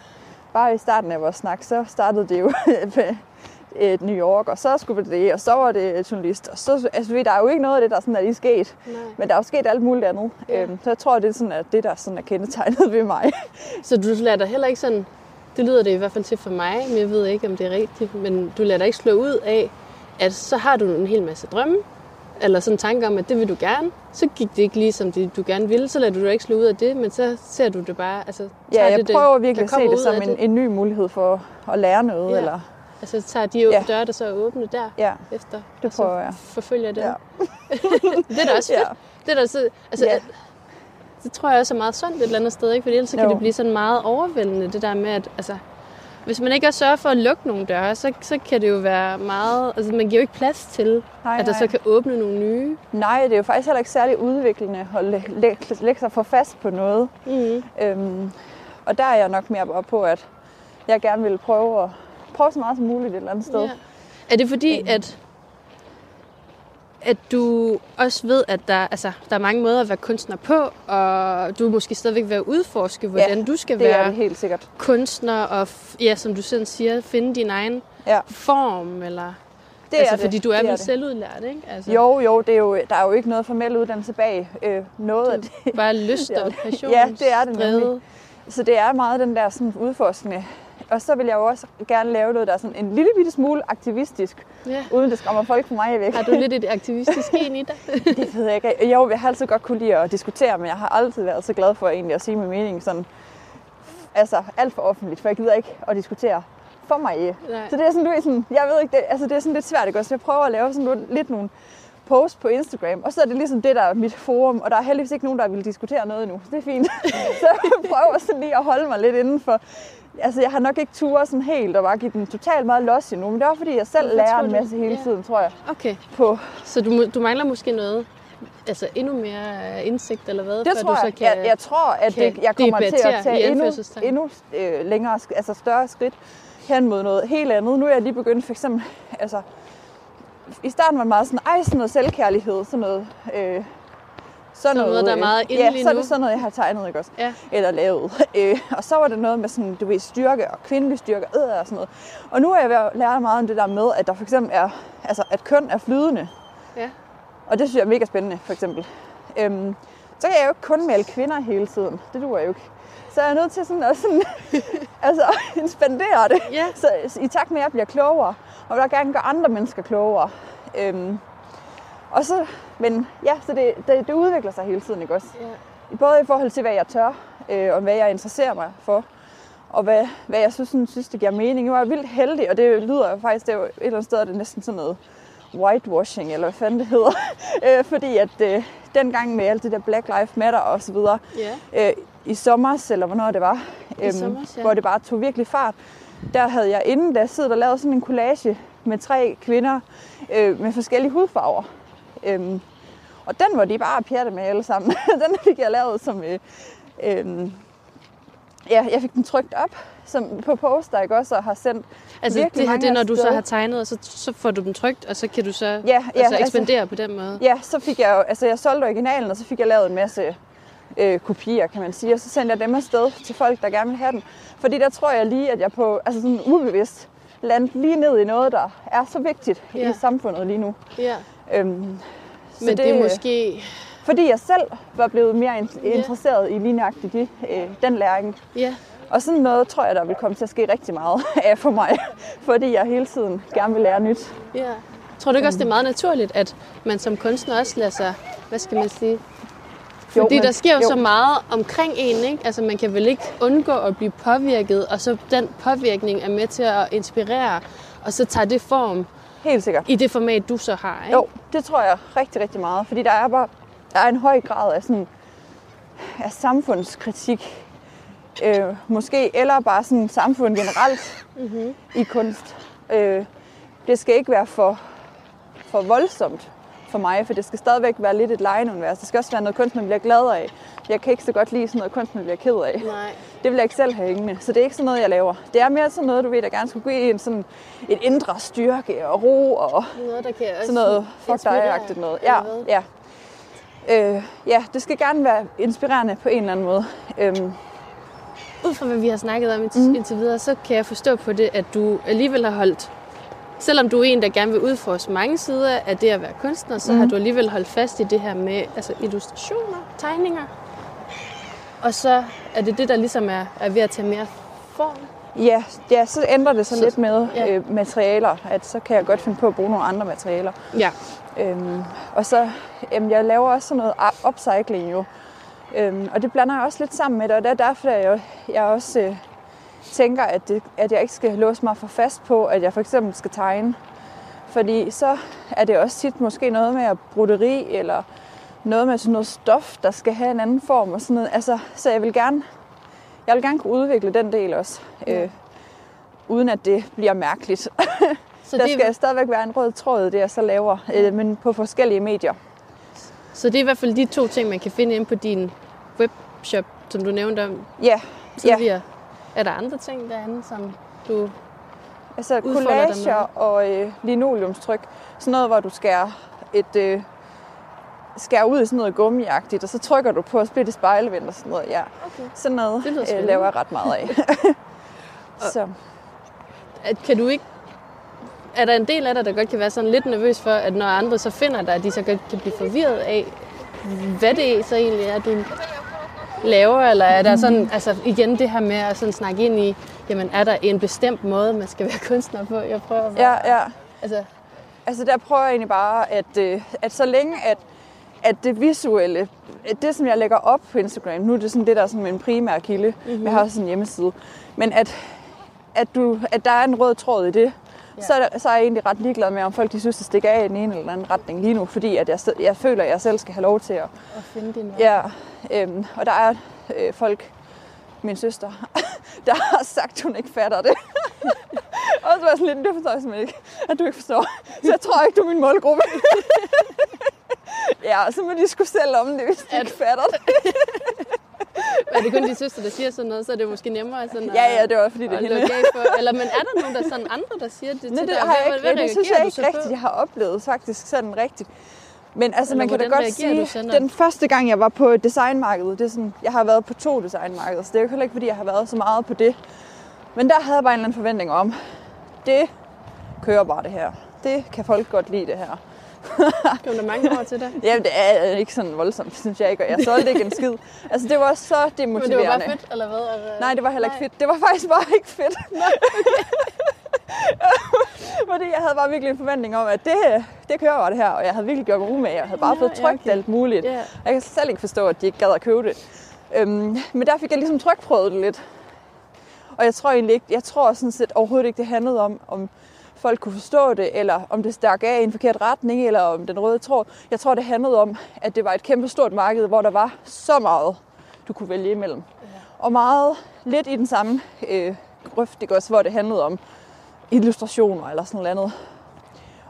bare i starten af vores snak, så startede det jo et New York, og så skulle det det, og så var det journalist. Og så, altså, der er jo ikke noget af det, der sådan er lige sket. nej. Men der er jo sket alt muligt andet. Ja. Øhm, så jeg tror, det er sådan, at det, der sådan er kendetegnet ved mig. Så du lader dig heller ikke sådan, det lyder det i hvert fald til for mig, men jeg ved ikke, om det er rigtigt, men du lader dig ikke slå ud af, at så har du en hel masse drømme, eller sådan en tanke om, at det vil du gerne. Så gik det ikke lige, som det, du gerne ville, så lader du dig ikke slå ud af det, men så ser du det bare, altså Ja, tager jeg det, prøver virkelig at se det som en, det. en ny mulighed for at lære noget. Ja. Eller, Altså tager de Ja. døre, der så er åbne der ja, efter, det og så prøver jeg. forfølger det. Ja. det er da også fedt. Ja. Det er da så, altså, Ja. Det tror jeg også er meget sundt et eller andet sted, ikke? Fordi ellers så kan Jo. det blive sådan meget overvældende, det der med, at altså, hvis man ikke også sørger for at lukke nogle døre, så, så kan det jo være meget, altså man giver jo ikke plads til, Nej, at der nej. så kan åbne nogle nye. nej, det er jo faktisk heller ikke særlig udviklende at læ- læ- lægge sig for fast på noget. Mm. Øhm, og der er jeg nok mere bare på, at jeg gerne vil prøve at prøve så meget som muligt et eller andet sted. Ja. Er det fordi, Øhm. at, at du også ved, at der, altså, der er mange måder at være kunstner på, og du måske stadigvæk vil udforske, hvordan Ja, du skal Det er være det helt sikkert. kunstner, og ja, som du selv siger, finde din egen Ja. form, eller... Det altså, er det. fordi du er det vel det. selvudlært, ikke? Altså, Jo, jo, det er jo, der er jo ikke noget formel uddannelse bag øh, noget af det. Bare lyst og passion. Ja, det er det nemlig. Så det er meget den der sådan, udforskende. Og så vil jeg jo også gerne lave noget, der er sådan en lille bitte smule aktivistisk, Ja. uden det skræmmer folk fra mig væk. Har du lidt et aktivistisk gen i dig? Det ved jeg ikke. Jo, jeg har altid godt kunne lide at diskutere, men jeg har altid været så glad for egentlig at sige min mening sådan, altså alt for offentligt, for jeg gider ikke at diskutere for mig. Nej. Så det er sådan, du ved, sådan, jeg ved ikke, det, altså det er sådan lidt svært, ikke? Så jeg prøver at lave sådan lidt, lidt nogle post på Instagram, og så er det ligesom det, der er mit forum, og der er heldigvis ikke nogen, der vil diskutere noget endnu. Så det er fint. så jeg prøver sådan lige at holde mig lidt inden for, altså jeg har nok ikke turet sådan helt og bare give den totalt meget los endnu, men det er fordi, jeg selv Hvorfor lærer en masse hele Ja. tiden, tror jeg. Okay, På, så du, du mangler måske noget, altså endnu mere indsigt eller hvad? det før tror du så jeg. kan... jeg. Jeg tror, at det, jeg kommer til at tage endnu, endnu øh, længere, altså større skridt hen mod noget helt andet. Nu er jeg lige begyndt for eksempel, altså i starten var det meget sådan, ej, sådan noget selvkærlighed, sådan noget... Øh, sådan noget, der er meget inde Ja, lige så er nu. det sådan noget, jeg har tegnet, ikke også? Ja. Eller lavet. Øh, og så var det noget med sådan, du ved, styrke og kvindelig styrke øh, og sådan noget. Og nu er jeg ved at lære meget om det der med, at der for eksempel er, altså at køn er flydende. Ja. Og det synes jeg er mega spændende, for eksempel. Øhm, så kan jeg jo ikke kun male kvinder hele tiden. Det duer jo ikke. Så jeg er nødt til sådan at sådan, altså, spendere det. Ja. Så i takt med, at jeg bliver klogere, og vil jeg gerne gøre andre mennesker klogere. Øhm, og så, men ja, så det, det, det udvikler sig hele tiden, ikke også? Ja. Både i forhold til, hvad jeg tør, øh, og hvad jeg interesserer mig for, og hvad, hvad jeg synes, sådan, synes, det giver mening. Jeg er vildt heldig, og det lyder faktisk, det er jo et eller andet sted, er det næsten sådan noget whitewashing, eller hvad fanden det hedder. øh, fordi at øh, dengang med alt det der Black Lives Matter og så videre, Ja. øh, i sommer, eller hvornår det var, øhm, sommers, ja. hvor det bare tog virkelig fart, der havde jeg inden da siddet og lavet sådan en collage med tre kvinder øh, med forskellige hudfarver. Øhm, og den var de bare pjatte med alle sammen. den fik jeg lavet som... Øh, øh, ja, jeg fik den trykt op som på poster, ikke også, og har sendt Altså virkelig det her, det er, når du så har tegnet, og så, så får du dem trykt, og så kan du så Ja, ja, altså, altså- ekspandere på den måde. Ja, så fik jeg jo, altså jeg solgte originalen, og så fik jeg lavet en masse øh, kopier, kan man sige, og så sendte jeg dem afsted til folk, der gerne vil have dem. Fordi der tror jeg lige, at jeg på, altså sådan ubevidst, landte lige ned i noget, der er så vigtigt Ja. i samfundet lige nu. Ja. Øhm, så Men det, det er måske... Fordi jeg selv var blevet mere in- interesseret i lige nøjagtigt de, øh, den læring. Ja. Og sådan noget tror jeg, der vil komme til at ske rigtig meget af for mig, fordi jeg hele tiden gerne vil lære nyt. Ja. Tror du ikke også, det er meget naturligt, at man som kunstner også lader sig, hvad skal man sige? Jo, Fordi men- der sker jo, jo. så meget omkring en, ikke? Altså man kan vel ikke undgå at blive påvirket, og så den påvirkning er med til at inspirere, og så tager det form Helt sikkert. i det format, du så har, ikke? Jo, det tror jeg rigtig, rigtig meget. Fordi der er bare der er en høj grad af, sådan, af samfundskritik. Øh, måske, eller bare sådan samfund generelt Mm-hmm. i kunst. Øh, det skal ikke være for, for voldsomt for mig, for det skal stadigvæk være lidt et legeunivers. Det skal også være noget kunst, man bliver glad af. Jeg kan ikke så godt lide sådan noget kunst, man bliver ked af. Nej. Det vil jeg ikke selv have hængende. Så det er ikke sådan noget, jeg laver. Det er mere sådan noget, du ved, der gerne skulle give en sådan et indre styrke og ro og Noget, der kan også sådan noget fuck dig-agtigt noget. Ja, ja. Øh, ja, det skal gerne være inspirerende på en eller anden måde. Øhm, Ud fra hvad vi har snakket om indtil, mm. indtil videre, så kan jeg forstå på det, at du alligevel har holdt, selvom du er en, der gerne vil udforske mange sider af det at være kunstner, så mm. har du alligevel holdt fast i det her med altså illustrationer, tegninger. Og så er det det, der ligesom er, er ved at tage mere form. ja, ja, så ændrer det sig Så- lidt med ja. øh, materialer. At så kan jeg godt finde på at bruge nogle andre materialer. Ja. Øhm, og så, jamen, jeg laver også sådan noget up- upcycling jo. Øhm, og det blander jeg også lidt sammen med det, og det er derfor, at jeg, jeg også øh, tænker, at, det, at jeg ikke skal låse mig for fast på, at jeg for eksempel skal tegne. Fordi så er det også tit måske noget med at broderi, eller noget med sådan noget stof, der skal have en anden form og sådan noget. Altså, så jeg vil gerne, jeg vil gerne kunne udvikle den del også, Ja. øh, uden at det bliver mærkeligt. Så der det, skal stadigvæk være en rød tråd det, jeg så laver, øh, men på forskellige medier. så det er i hvert fald de to ting, man kan finde inde på din webshop, som du nævnte om Ja, tidligere. Er der andre ting derinde, som du... altså collager og øh, linoleumstryk. Sådan noget, hvor du skærer et... Øh, skærer ud i sådan noget gummiagtigt, og så trykker du på at splitte spejlevind og sådan noget. Ja. Okay. Sådan noget Det øh, laver jeg ret meget af. så. Kan du ikke... Er der en del af dig, der godt kan være sådan lidt nervøs for, at når andre så finder dig, at de så godt kan blive forvirret af, hvad det så egentlig er, du laver? Eller er der sådan, altså igen det her med at sådan snakke ind i, jamen er der en bestemt måde, man skal være kunstner på? Jeg prøver at være, Ja, ja. Altså, Altså der prøver jeg egentlig bare, at, øh, at så længe at, at det visuelle, at det som jeg lægger op på Instagram, nu er det sådan det, der er sådan min primære kilde, mm-hmm. jeg har også en hjemmeside, men at at, du, at der er en rød tråd i det, ja. så, er, så er jeg egentlig ret ligeglad med, om folk de synes, det stikker af i den ene eller anden retning lige nu, fordi at jeg, jeg føler, at jeg selv skal have lov til at... Og finde din vej. Ja, øhm, og der er øh, folk, min søster, der har sagt, at hun ikke fatter det. og så var jeg sådan lidt, det forstår jeg simpelthen ikke, at du ikke forstår. Så jeg tror ikke, du er min målgruppe. ja, så må de skulle selv om det, hvis de ikke fatter det. Er det kun de søster, der siger sådan noget, så er det måske nemmere sådan at, Ja, ja, det var fordi, det er at hende. for. Eller, men er der nogen, der sådan andre, der siger det til Nej, det dig? har jeg Hvad- ikke, hvad det synes jeg ikke rigtigt, jeg har oplevet faktisk sådan rigtigt. Men altså, Eller man kan da godt sige, du den første gang, jeg var på et designmarked, det er sådan, jeg har været på to designmarkeder, så det er jo heller ikke, fordi jeg har været så meget på det. Men der havde jeg bare en eller anden forventning om, det kører bare det her. Det kan folk godt lide det her. Kom der mange år til dig? Jamen, det er ikke sådan voldsomt, synes jeg ikke, og jeg solgte ikke en skid. Altså, det var så Men det demotiverende. var bare fedt, eller hvad? Eller? Nej, det var heller ikke Nej. fedt. Det var faktisk bare ikke fedt. Fordi jeg havde bare virkelig en forventning om, at det, det kører bare det her, og jeg havde virkelig gjort mig umage, og havde bare Ja, fået ja, okay. alt muligt. Ja. Jeg kan selv ikke forstå, at de ikke gad at købe det. Øhm, men der fik jeg ligesom trykprøvet det lidt. Og jeg tror egentlig ikke, jeg tror sådan set overhovedet ikke, det handlede om, om folk kunne forstå det, eller om det stak af i en forkert retning, eller om den røde tråd. Jeg tror, det handlede om, at det var et kæmpe stort marked, hvor der var så meget, du kunne vælge imellem. Og meget lidt i den samme øh, grøft, ikke også, hvor det handlede om illustrationer eller sådan noget andet.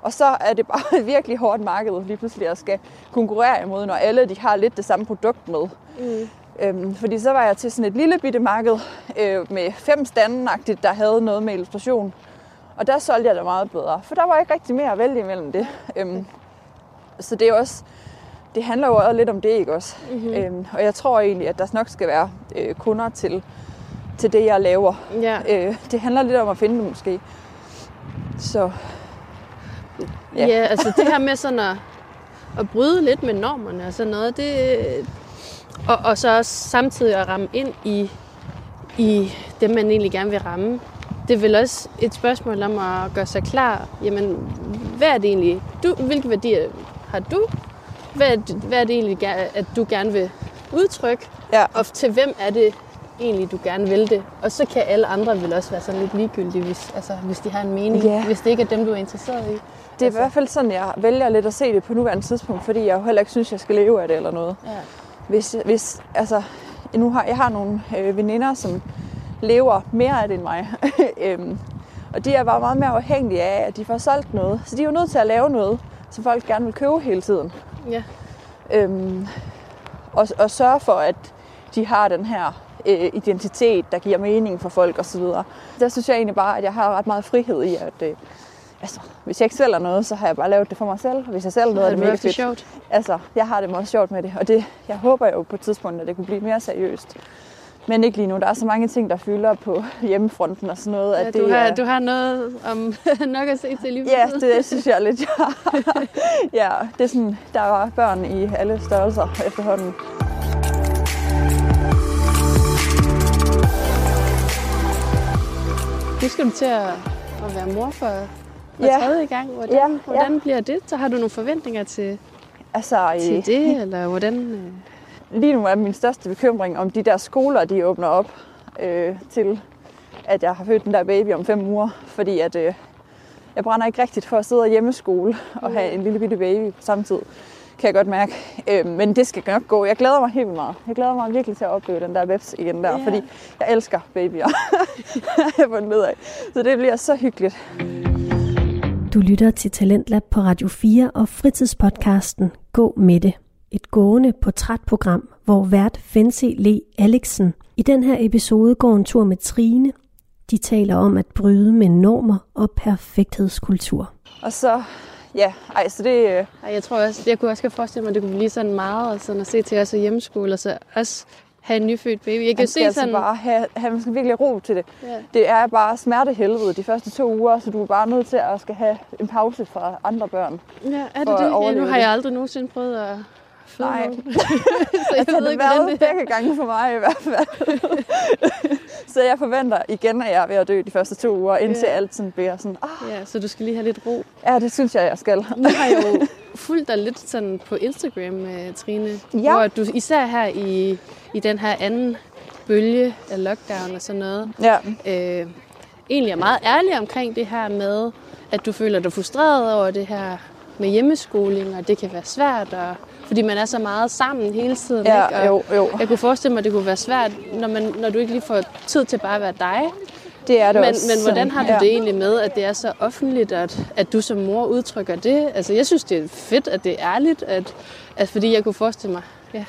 Og så er det bare et virkelig hårdt marked lige pludselig at skal konkurrere imod, når alle de har lidt det samme produkt med. Mm. Øhm, fordi så var jeg til sådan et lille bitte marked øh, med fem stande der havde noget med illustration. Og der solgte jeg det meget bedre, for der var ikke rigtig mere at vælge imellem det. Øhm, så det er også, det handler jo også lidt om det, ikke også? Mm-hmm. Øhm, og jeg tror egentlig, at der nok skal være øh, kunder til, til det, jeg laver. Ja. Øh, det handler lidt om at finde det måske. Så Ja. ja, altså det her med sådan at, at bryde lidt med normerne og sådan noget, det, og, og så også samtidig at ramme ind i, i det, man egentlig gerne vil ramme. Det er vel også et spørgsmål om at gøre sig klar, jamen, hvad er det egentlig, du, hvilke værdier har du? Hvad er, det- hvad er det egentlig, at du gerne vil udtrykke? ja, Og til hvem er det egentlig, du gerne vil det? Og så kan alle andre vel også være sådan lidt ligegyldige, hvis, altså, hvis de har en mening, Ja. hvis det ikke er dem, du er interesseret i. det er i hvert fald sådan, jeg vælger lidt at se det på nuværende tidspunkt, fordi jeg jo heller ikke synes, jeg skal leve af det eller noget. Ja. Hvis, hvis, altså, nu har, jeg har nogle øh, veninder, som lever mere af det end mig. øhm, og de er bare meget mere afhængige af, at de får solgt noget. Så de er jo nødt til at lave noget, som folk gerne vil købe hele tiden. Ja. Øhm, og, og sørge for, at de har den her øh, identitet, der giver mening for folk osv. Der synes jeg egentlig bare, at jeg har ret meget frihed i, at øh, altså, hvis jeg ikke sælger noget, så har jeg bare lavet det for mig selv. Hvis jeg sælger noget, er det du mega det fedt. sjovt? Altså, jeg har det meget sjovt med det, og det, jeg håber jo på et tidspunkt, at det kunne blive mere seriøst. Men ikke lige nu. Der er så mange ting, der fylder på hjemmefronten og sådan noget. Ja, at du, det har, er, du har noget om nok at se til lige Ja, det synes jeg lidt, har. ja, det er sådan, der var børn i alle størrelser efterhånden. Nu skal du til at, at være mor for, for Ja. tredje gang. Hvordan, Ja, ja. hvordan bliver det? Så har du nogle forventninger til, Altså, til øh, det, eller hvordan... øh? lige nu er min største bekymring, om de der skoler, de åbner op øh, til, at jeg har født den der baby om fem uger. Fordi at, øh, jeg brænder ikke rigtigt for at sidde og hjemmeskole og have en lille bitte baby på samme tid. Kan jeg godt mærke. Øh, men det skal nok gå. Jeg glæder mig helt vildt meget. Jeg glæder mig virkelig til at opleve den der webs igen der, Ja. fordi jeg elsker babyer. jeg har fundet ud af. Så det bliver så hyggeligt. Du lytter til Talentlab på Radio 4 og fritidspodcasten Gå med det. Et gående portrætprogram, hvor vært Fensi Le Alexen i den her episode går en tur med Trine. De taler om at bryde med normer og perfekthedskultur. Og så, ja, ej, så det, øh, Ej, jeg tror også, jeg kunne også godt forestille mig, at det kunne blive sådan meget og sådan at se til os hjemmeskole, og så også have en nyfødt baby. Jeg kan se skal altså sådan... bare have, have, man skal virkelig have ro til det. Ja. Det er bare smertehelvede de første to uger, så du er bare nødt til at skal have en pause fra andre børn. Ja, er det det? Ja, nu har jeg aldrig nogensinde prøvet at føde Nej. så jeg Altså, ved ikke, hvordan det begge gange for mig i hvert fald. så jeg forventer igen, at jeg er ved at dø de første to uger, indtil Ja. alt sådan bliver sådan, ah, Ja, så du skal lige have lidt ro. ja, det synes jeg, jeg skal. Nu har jeg jo fulgt dig lidt sådan på Instagram, øh, Trine. Ja. Hvor du især her i, i den her anden bølge af lockdown og sådan noget, Ja, øh, egentlig er meget ærlig omkring det her med, at du føler dig frustreret over det her med hjemmeskoling, og det kan være svært, og, fordi man er så meget sammen hele tiden. Ja, ikke? Og jo, jo. Jeg kunne forestille mig, at det kunne være svært, når, man, når du ikke lige får tid til bare at være dig. Det er det Men, også. men hvordan har du ja. det egentlig med, at det er så offentligt, at, at du som mor udtrykker det? Altså, jeg synes, det er fedt, at det er ærligt, at, at fordi jeg kunne forestille mig, ja,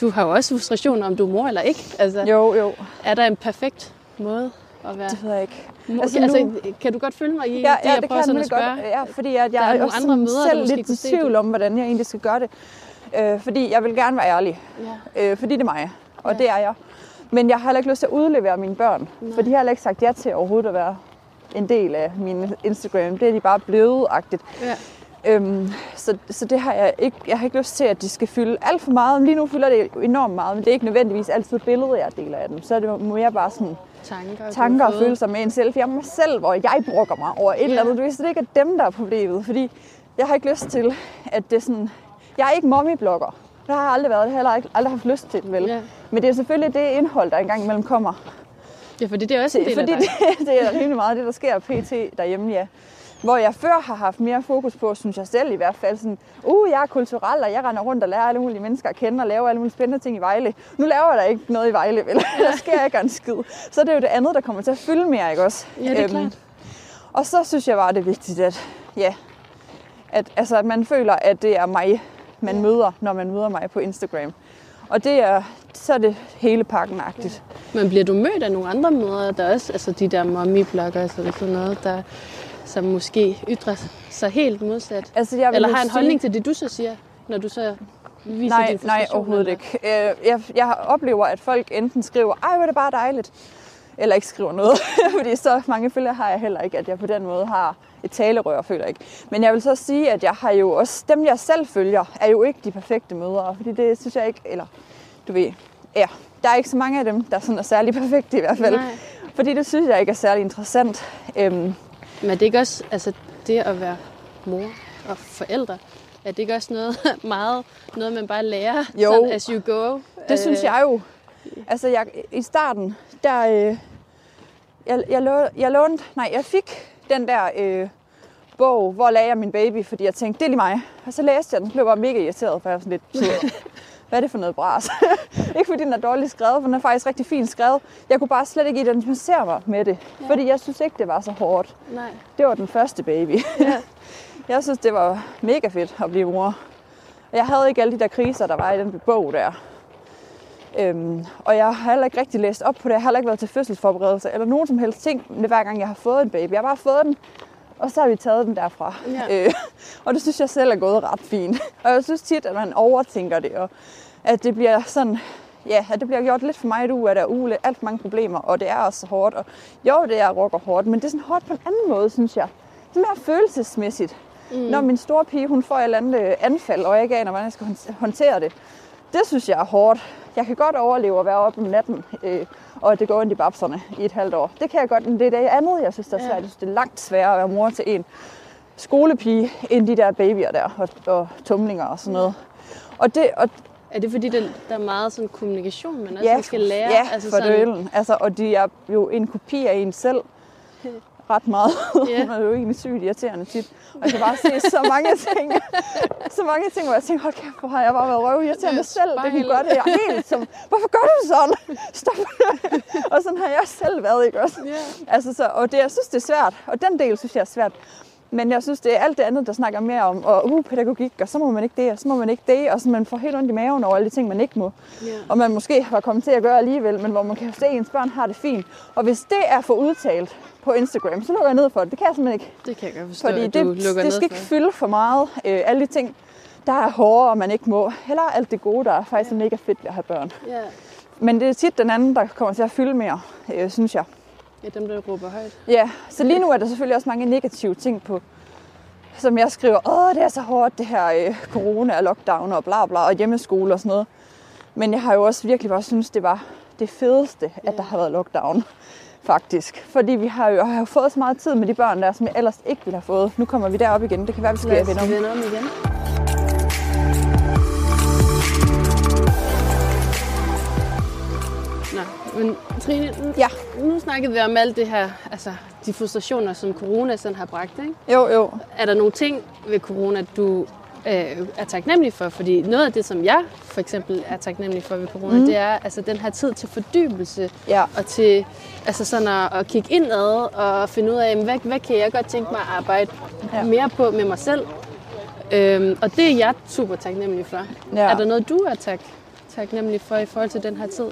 du har jo også frustration om du er mor eller ikke. Altså, Jo, jo. er der en perfekt måde at være Det ved jeg ikke. mor? Altså, Altså, nu- kan du godt følge mig i Ja, det, ja jeg det prøver kan sådan at spørge? godt. Ja, fordi at Der jeg er er, også andre sådan mødre, der selv lidt i tvivl om, hvordan jeg egentlig skal gøre det. Øh, fordi jeg vil gerne være ærlig. Ja. Øh, fordi det er mig. Og Ja. det er jeg. Men jeg har heller ikke lyst til at udlevere mine børn. Nej. For de har heller ikke sagt ja til overhovedet at være en del af min Instagram. Det er de bare blevet-agtigt. Ja. Øhm, så, så det har jeg ikke. Jeg har ikke lyst til, at de skal fylde alt for meget. Lige nu fylder det enormt meget, men det er ikke nødvendigvis altid billeder, jeg deler af dem. Så er det mere bare sådan Tanker, og følelser med en jeg er mig selv, hvor jeg brokker mig over et eller andet. Du ved, så det ikke er dem, der er problemet. Fordi jeg har ikke lyst til, at det sådan... Jeg er ikke mommy-blogger. Det har jeg aldrig været. Det har jeg ikke, aldrig haft lyst til, vel? Ja. Men det er selvfølgelig det indhold, der engang imellem kommer. ja, fordi det er også en del Fordi af dig. det, det er rimelig meget det, der sker pt. derhjemme, ja. Hvor jeg før har haft mere fokus på, synes jeg selv i hvert fald, sådan, uh, jeg er kulturel, og jeg render rundt og lærer alle mulige mennesker at kende, og laver alle mulige spændende ting i Vejle. Nu laver jeg da ikke noget i Vejle, vel? der sker ikke en skid. Så er det jo det andet, der kommer til at fylde mere, ikke også? Ja, det er klart. Og så synes jeg bare, det er vigtigt, at, ja, at, altså, at man føler, at det er mig, man Ja. møder, når man møder mig på Instagram. Og det er, så er det hele pakken-agtigt. Men bliver du mødt af nogle andre mødre, der også, altså de der mommy-bloggers eller sådan noget, der, som måske ytrer sig helt modsat? Altså, jeg Eller har en sige- holdning til det, du så siger, når du så viser Nej, din nej, overhovedet eller? ikke. Øh, Jeg, jeg oplever, at folk enten skriver, ej, hvor er det bare dejligt, eller ikke skriver noget. Fordi så mange følgere har jeg heller ikke, at jeg på den måde har et talerør, føler jeg ikke. Men jeg vil så sige, at jeg har jo også, dem jeg selv følger, er jo ikke de perfekte mødre. Fordi det synes jeg ikke, eller du ved, ja, der er ikke så mange af dem, der sådan er særlig perfekte i hvert fald. Nej. Fordi det synes jeg ikke er særlig interessant. Øhm, Men er det ikke også, altså det at være mor og forældre, er det ikke også noget meget, noget man bare lærer, Jo. sådan as you go? Det synes jeg jo. Altså, jeg, i starten, der... Øh, jeg, jeg, lå, jeg lånte... Nej, jeg fik den der øh, bog, hvor lagde jeg min baby, fordi jeg tænkte, det er lige mig. Og så læste jeg den, blev bare mega irriteret, for jeg var sådan lidt... "Pff, Hvad er det for noget bras? ikke fordi den er dårligt skrevet, for den er faktisk rigtig fint skrevet. Jeg kunne bare slet ikke identificere mig med det, ja. fordi jeg synes ikke, det var så hårdt. Nej. Det var den første baby. Ja. jeg synes, det var mega fedt at blive mor. Og jeg havde ikke alle de der kriser, der var i den bog der. Øhm, og jeg har heller ikke rigtig læst op på det. Jeg har heller ikke været til fødselsforberedelse eller nogen som helst ting, hver gang jeg har fået en baby. Jeg har bare fået den, og så har vi taget den derfra. Ja. Øh, og det synes jeg selv er gået ret fint. Og jeg synes tit, at man overtænker det, og at det bliver sådan, ja, at det bliver gjort lidt for meget ud af der uge, alt for mange problemer, og det er også hårdt. Og jo, det er rocker hårdt, men det er sådan hårdt på en anden måde, synes jeg. Det er mere følelsesmæssigt. Mm. Når min store pige, hun får et eller andet øh, anfald, og jeg ikke aner, hvordan jeg skal hånd- håndtere det. Det synes jeg er hårdt. Jeg kan godt overleve at være oppe om natten, øh, og at det går ondt i babserne i et halvt år. Det kan jeg godt, men det er det andet, jeg synes, der er svært. Jeg synes, det er langt sværere at være mor til en skolepige, end de der babyer der, og, og tumlinger og sådan noget. Og det, og Er det fordi, der, der er meget sådan kommunikation, man også ja, skal lære? Ja, altså for dølen. Altså, og de er jo en kopi af en selv ret meget. Ja. Hun er jo egentlig sygt irriterende tit. Og jeg kan bare se så mange ting, så mange ting, hvor jeg tænker, hold kæft, hvor har jeg bare været røvirriterende Ja, selv. Det spejl. gøre det jeg er helt som, hvorfor gør du sådan? Stop. og sådan har jeg selv været, ikke også? Ja. Altså, så, og det, jeg synes, det er svært. Og den del synes jeg er svært. Men jeg synes, det er alt det andet, der snakker mere om, og uh, pædagogik, og så må man ikke det, og så må man ikke det, og så man får helt ondt i maven over alle de ting, man ikke må. Ja. Og man måske var kommet til at gøre alligevel, men hvor man kan se, at ens børn har det fint. Og hvis det er for udtalt på Instagram, så lukker jeg ned for det. Det kan jeg simpelthen ikke. Det kan jeg godt forstå, Fordi det, du lukker det skal ikke fylde for meget. Øh, alle de ting, der er hårde, og man ikke må. Heller alt det gode, der er faktisk ja. mega fedt ved at have børn. Ja. Men det er tit den anden, der kommer til at fylde mere, øh, synes jeg. Ja, dem der råber højt. Ja, så lige nu er der selvfølgelig også mange negative ting på, som jeg skriver, åh, det er så hårdt, det her øh, corona og lockdown og bla bla, og hjemmeskole og sådan noget. Men jeg har jo også virkelig bare synes, det var det fedeste, at der har været lockdown, faktisk. Fordi vi har jo, har jo fået så meget tid med de børn der, som jeg ellers ikke ville have fået. Nu kommer vi derop igen, det kan være, vi skal vende om igen. Men Trine, nu, Ja. nu snakkede vi om alt det her, altså de frustrationer, som corona sådan har bragt, ikke? Jo, jo. Er der nogle ting ved corona, du øh, er taknemmelig for? Fordi noget af det, som jeg for eksempel er taknemmelig for ved corona, mm. det er altså den her tid til fordybelse Ja. og til altså sådan at, at kigge indad og finde ud af, hvad, hvad kan jeg godt tænke mig at arbejde ja. mere på med mig selv. Øhm, og det er jeg super taknemmelig for. Ja. Er der noget, du er tak, taknemmelig for i forhold til den her tid?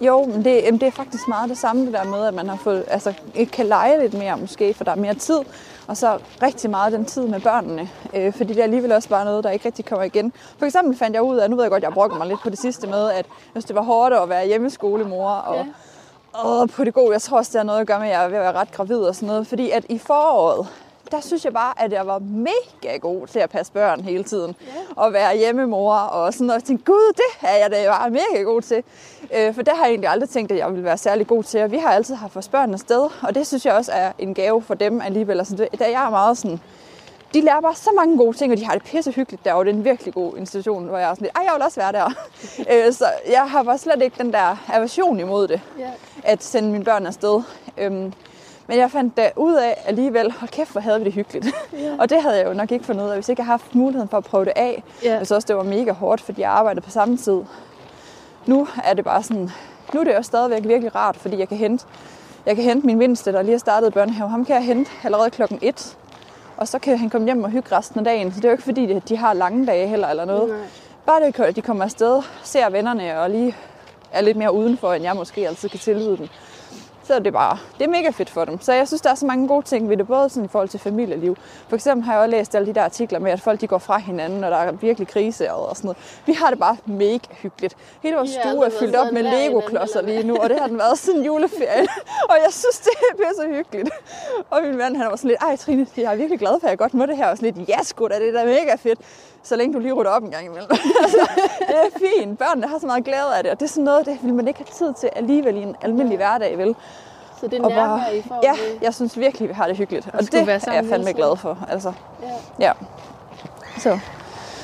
Jo, men det, det er faktisk meget det samme det der med, at man har fået, altså, ikke kan lege lidt mere måske, for der er mere tid. Og så rigtig meget den tid med børnene, øh, fordi det er alligevel også bare noget, der ikke rigtig kommer igen. For eksempel fandt jeg ud af, nu ved jeg godt, jeg brokker mig lidt på det sidste med, at synes, det var hårdt at være hjemmeskolemor, og Ja. og på det gode, jeg tror også, det har noget at gøre med, at jeg er ved at være ret gravid og sådan noget. Fordi at i foråret, der synes jeg bare, at jeg var mega god til at passe børn hele tiden. Ja. Og være hjemmemor og sådan noget. Jeg tænkte, gud, det er jeg da bare mega god til. Øh, for det har jeg egentlig aldrig tænkt, at jeg ville være særlig god til. Og vi har altid haft vores børn afsted. Og det synes jeg også er en gave for dem alligevel. Altså, det, der jeg er meget sådan, de lærer bare så mange gode ting, og de har det pisse hyggeligt derovre. Det er en virkelig god institution, hvor jeg er sådan lidt, ej, jeg vil også være der. øh, så jeg har bare slet ikke den der aversion imod det Ja. at sende mine børn afsted. Øhm, men jeg fandt da ud af alligevel, hold kæft, hvor havde vi det hyggeligt. Ja. og det havde jeg jo nok ikke fundet ud af, hvis ikke jeg havde haft muligheden for at prøve det af. Ja. Jeg synes også, det var mega hårdt, fordi jeg arbejdede på samme tid. Nu er det bare sådan, nu er det jo stadigvæk virkelig rart, fordi jeg kan hente, jeg kan hente min mindste, der lige har startet børnehave. Ham kan jeg hente allerede klokken 1. Og så kan han komme hjem og hygge resten af dagen. Så det er jo ikke fordi, at de har lange dage heller eller noget. Nej. Bare det, at de kommer afsted, ser vennerne og lige er lidt mere udenfor, end jeg måske altid kan tilbyde dem. Så er det bare, det er mega fedt for dem. Så jeg synes, der er så mange gode ting ved det, både sådan i forhold til familieliv. For eksempel har jeg også læst alle de der artikler med, at folk de går fra hinanden, og der er virkelig krise og sådan noget. Vi har det bare mega hyggeligt. Hele vores har stue er fyldt op med Lego-klodser lige nu, og det har den været siden juleferien. og jeg synes, det er så hyggeligt. Og min mand, han var sådan lidt, ej Trine, jeg er virkelig glad for, at jeg godt må det her. Og sådan lidt, ja sgu da, det er da mega fedt. Så længe du lige rydder op en gang imellem. altså, det er fint. Børnene har så meget glæde af det, og det er sådan noget, det vil man ikke have tid til alligevel i en almindelig hverdag, vel? Så det er Og nærvær, bare, I får ja, ved- jeg synes virkelig, vi har det hyggeligt. Og skulle det være er jeg fandme glad for. Altså, Ja. ja. Så.